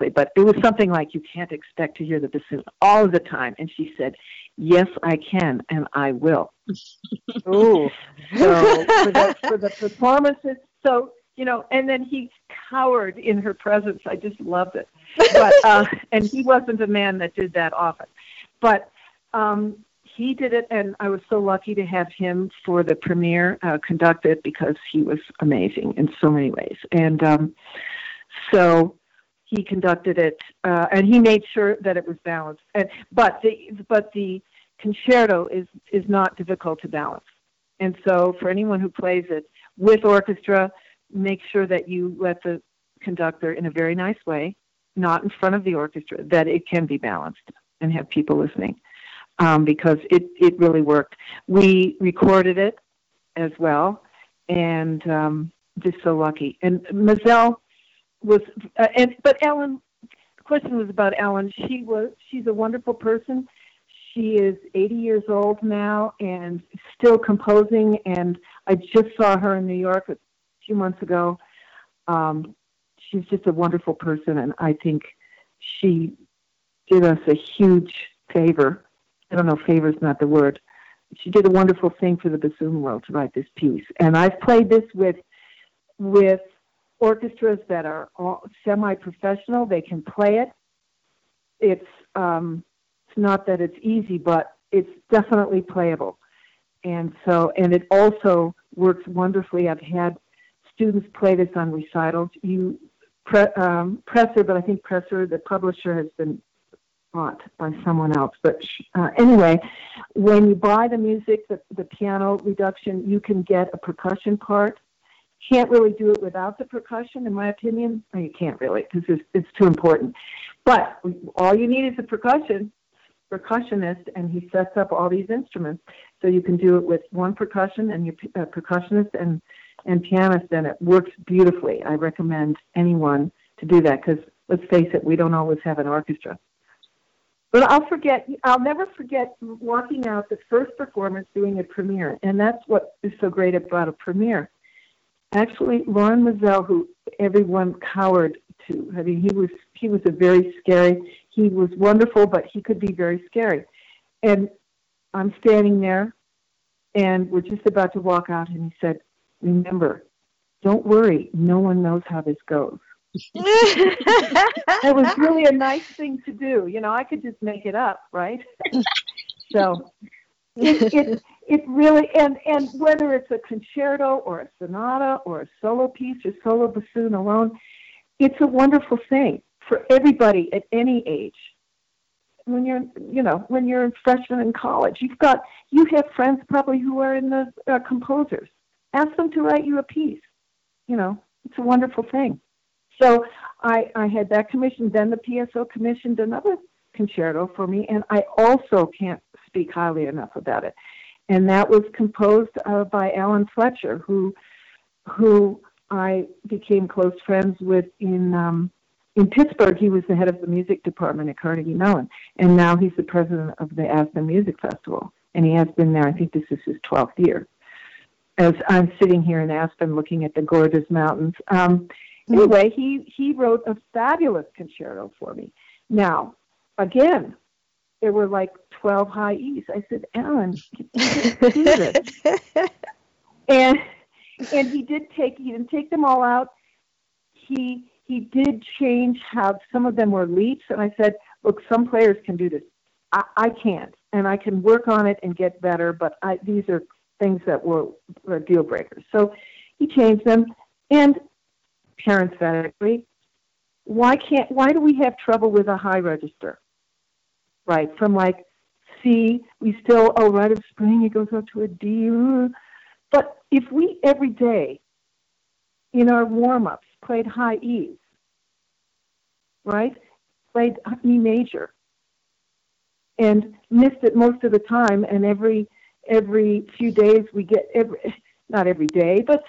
S5: exactly, but it was something like, You can't expect to hear the bassoon all the time. And she said, Yes, I can, and I will. Ooh. So for the, for the performances, so, you know, and then he cowered in her presence. I just loved it. But, uh, and he wasn't a man that did that often. But, um, he did it, and I was so lucky to have him for the premiere uh, conduct it because he was amazing in so many ways. And um, so he conducted it, uh, and he made sure that it was balanced. And but the but the concerto is is not difficult to balance. And so for anyone who plays it with orchestra, make sure that you let the conductor in a very nice way, not in front of the orchestra, that it can be balanced and have people listening um, because it, it really worked. We recorded it as well, and um, just so lucky. And Maazel was, uh, and but Ellen. The question was about Ellen. She was she's a wonderful person. She is 80 years old now and still composing. And I just saw her in New York a few months ago. Um, she's just a wonderful person, and I think she did us a huge favor I don't know, favor's not the word. She did a wonderful thing for the bassoon world to write this piece. And I've played this with with orchestras that are semi-professional. They can play it. It's um, it's not that it's easy, but it's definitely playable. And so, and it also works wonderfully. I've had students play this on recitals. You pre, um, Presser, but I think Presser, the publisher, has been bought by someone else. But uh, anyway, when you buy the music, the, the piano reduction, you can get a percussion part. Can't really do it without the percussion, in my opinion. Or you can't really because it's, it's too important. But all you need is a percussion percussionist, and he sets up all these instruments. So you can do it with one percussion and your uh, percussionist and and pianist, and it works beautifully. I recommend anyone to do that because let's face it, we don't always have an orchestra. But I'll forget. I'll never forget walking out the first performance doing a premiere, and that's what is so great about a premiere. Actually, Lorin Maazel, who everyone cowered to. I mean, he was he was a very scary. He was wonderful, but he could be very scary. And I'm standing there, and we're just about to walk out, and he said, "Remember, don't worry. No one knows how this goes." it was really a nice thing to do. You know, I could just make it up, right? so it, it it really and and whether it's a concerto or a sonata or a solo piece or solo bassoon alone, it's a wonderful thing for everybody at any age. When you're, you know, when you're a freshman in college, you've got you have friends probably who are in the uh, composers. Ask them to write you a piece. You know, it's a wonderful thing. So I, I had that commissioned. Then the PSO commissioned another concerto for me, and I also can't speak highly enough about it. And that was composed uh, by Alan Fletcher, who who I became close friends with in um, in Pittsburgh. He was the head of the music department at Carnegie Mellon, and now he's the president of the Aspen Music Festival. And he has been there. I think this is his twelfth year. As I'm sitting here in Aspen, looking at the gorgeous mountains. Um, Anyway, he he wrote a fabulous concerto for me. Now, again, there were like twelve high E's. I said, Alan, do this. and and he did take he didn't take them all out. He he did change how some of them were leaps, and I said, look, some players can do this. I, I can't, and I can work on it and get better, but I, these are things that were, were deal breakers. So he changed them, and parenthetically, why can't why do we have trouble with a high register? Right, from like C, we still oh Rite of Spring it goes up to a D. But if we every day in our warm ups played high E's, right? Played E major and missed it most of the time and every every few days we get every not every day, but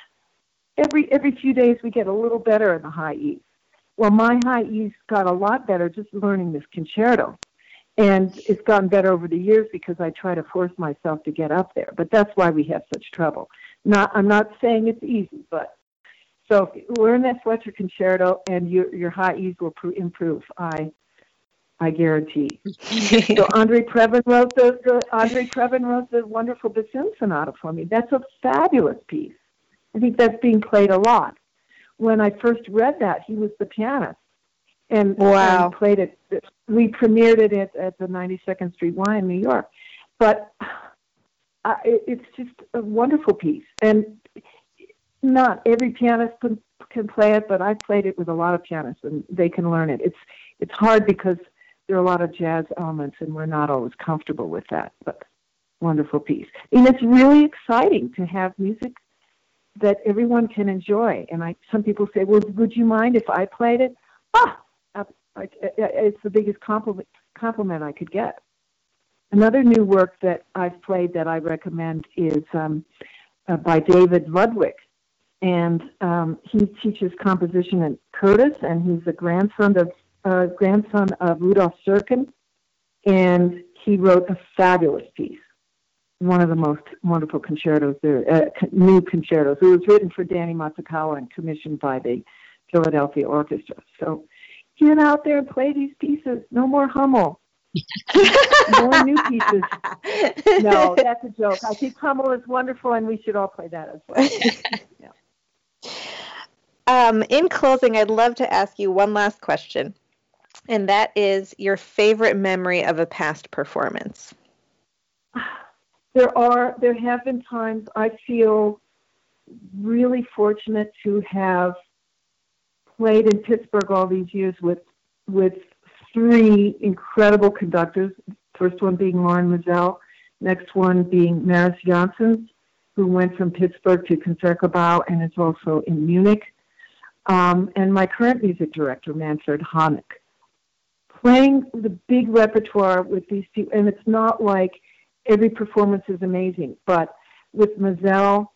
S5: every every few days we get a little better in the high E's. Well, my high E's got a lot better just learning this concerto. And it's gotten better over the years because I try to force myself to get up there. But that's why we have such trouble. Not, I'm not saying it's easy, but so learn that Fletcher concerto and your your high E's will pr- improve. I I guarantee. so Andre Previn wrote the, the Andre Previn wrote the wonderful bassoon sonata for me. That's a fabulous piece. I think that's being played a lot. When I first read that, he was the pianist, and,
S4: wow.
S5: and played it. We premiered it at, at the 92nd Street Y in New York, but uh, it, it's just a wonderful piece. And not every pianist can, can play it, but I played it with a lot of pianists, and they can learn it. It's it's hard because there are a lot of jazz elements, and we're not always comfortable with that. But wonderful piece, and it's really exciting to have music that everyone can enjoy. And I, some people say, well, would you mind if I played it? Ah, it's the biggest compliment, compliment I could get. Another new work that I've played that I recommend is um, uh, by David Ludwig. And um, he teaches composition at Curtis, and he's a grandson of uh, grandson of Rudolf Serkin. And he wrote a fabulous piece one of the most wonderful concertos there, uh, new concertos. It was written for Danny Matsukawa and commissioned by the Philadelphia Orchestra. So get out there and play these pieces. No more Hummel. more new pieces. No, that's a joke. I think Hummel is wonderful, and we should all play that as well.
S4: yeah. um, in closing, I'd love to ask you one last question, and that is your favorite memory of a past performance
S5: there are there have been times I feel really fortunate to have played in Pittsburgh all these years with with three incredible conductors. First one being Lorin Maazel, next one being Mariss Jansons, who went from Pittsburgh to Concertgebouw and is also in Munich, um, and my current music director Manfred Honeck. Playing the big repertoire with these people, and it's not like every performance is amazing, but with Maazel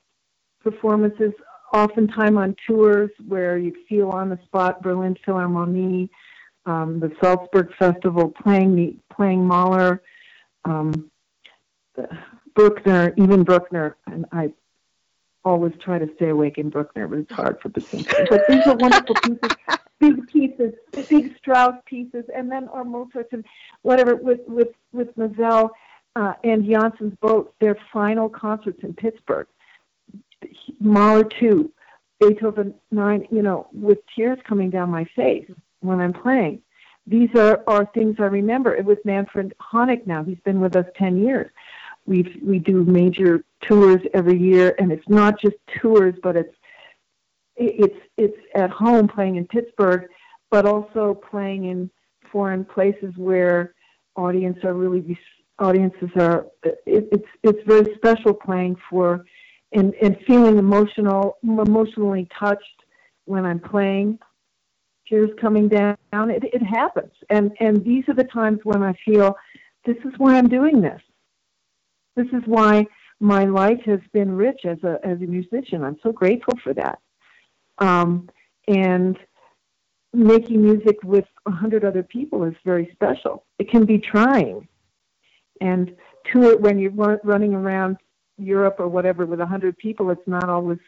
S5: performances, oftentimes on tours where you feel on the spot Berlin Philharmonie, um, the Salzburg Festival, playing the playing Mahler, um, Bruckner, even Bruckner, and I always try to stay awake in Bruckner, but it's hard for bassoonists. But these are wonderful pieces, big pieces, big Strauss pieces, and then or Mozart and whatever with with with Maazel uh, and Jansons' boat, their final concerts in Pittsburgh. Mahler two, Beethoven nine, you know, with tears coming down my face when I'm playing. These are, are things I remember. It was Manfred Honeck now. He's been with us 10 years. we we do major tours every year, and it's not just tours, but it's it's it's at home playing in Pittsburgh, but also playing in foreign places where audience are really audiences are. It, it's it's very special playing for and and feeling emotional emotionally touched when I'm playing. Tears coming down. It, it happens, and and these are the times when I feel this is why I'm doing this. This is why my life has been rich as a as a musician. I'm so grateful for that. Um, and making music with a hundred other people is very special. It can be trying, and to it when you're running around Europe or whatever with a hundred people, it's not always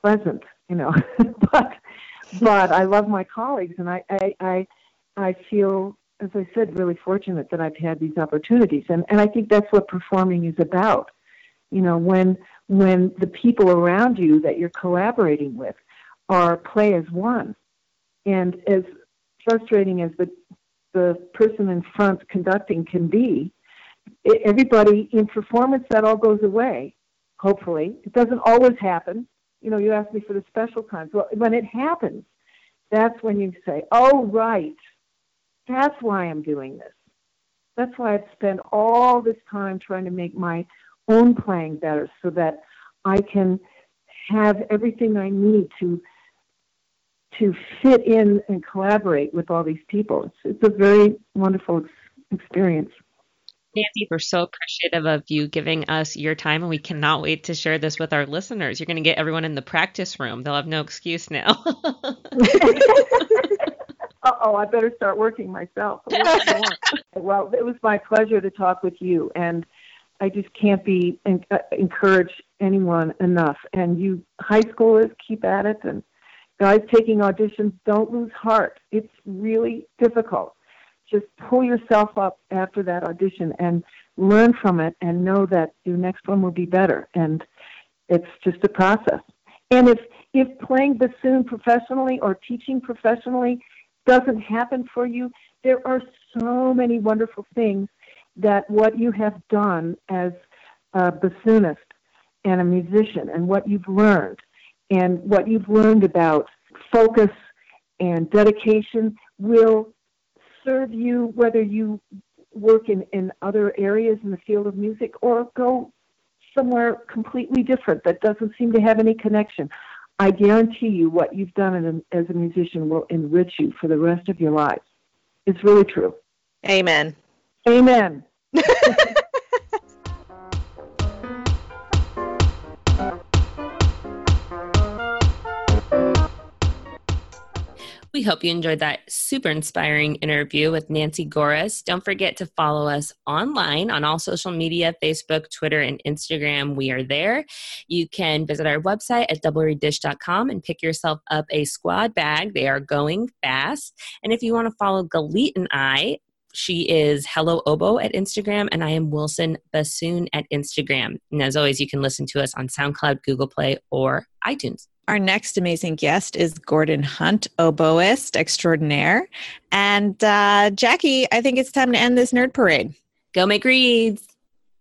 S5: pleasant, you know. but but I love my colleagues, and I I I, I feel as I said, really fortunate that I've had these opportunities. And, and I think that's what performing is about you know when when the people around you that you're collaborating with are play as one and as frustrating as the the person in front conducting can be everybody in performance that all goes away hopefully. It doesn't always happen. You know you ask me for the special times well when it happens that's when you say oh right. That's why i'm doing this. That's why i've spent all this time trying to make my own playing better so that I can have everything I need to to fit in and collaborate with all these people. It's, it's a very wonderful experience.
S2: Nancy, we're so appreciative of you giving us your time, and we cannot wait to share this with our listeners. You're going to get everyone in the practice room. They'll have no excuse now.
S5: oh, I better start working myself. well, it was my pleasure to talk with you, and I just can't be uh, encourage anyone enough. And you high schoolers, keep at it. And guys taking auditions, don't lose heart. It's really difficult. Just pull yourself up after that audition and learn from it, and know that your next one will be better. And it's just a process. And if if playing bassoon professionally or teaching professionally doesn't happen for you, there are so many wonderful things that what you have done as a bassoonist and a musician and what you've learned and what you've learned about focus and dedication will serve you whether you work in, in other areas in the field of music or go somewhere completely different that doesn't seem to have any connection. I guarantee you what you've done as a musician will enrich you for the rest of your lives. It's really true.
S3: Amen.
S5: Amen.
S2: hope you enjoyed that super inspiring interview with Nancy Goeres. Don't forget to follow us online on all social media Facebook, Twitter, and Instagram. We are there. You can visit our website at doublereeddish.com and pick yourself up a squad bag. They are going fast. And if you want to follow Galit and I, she is Hello Oboe at Instagram, and I am Wilson Bassoon at Instagram. And as always, you can listen to us on SoundCloud, Google Play, or iTunes.
S3: Our next amazing guest is Gordon Hunt, oboist extraordinaire. And uh, Jackie, I think it's time to end this nerd parade.
S2: Go make reeds.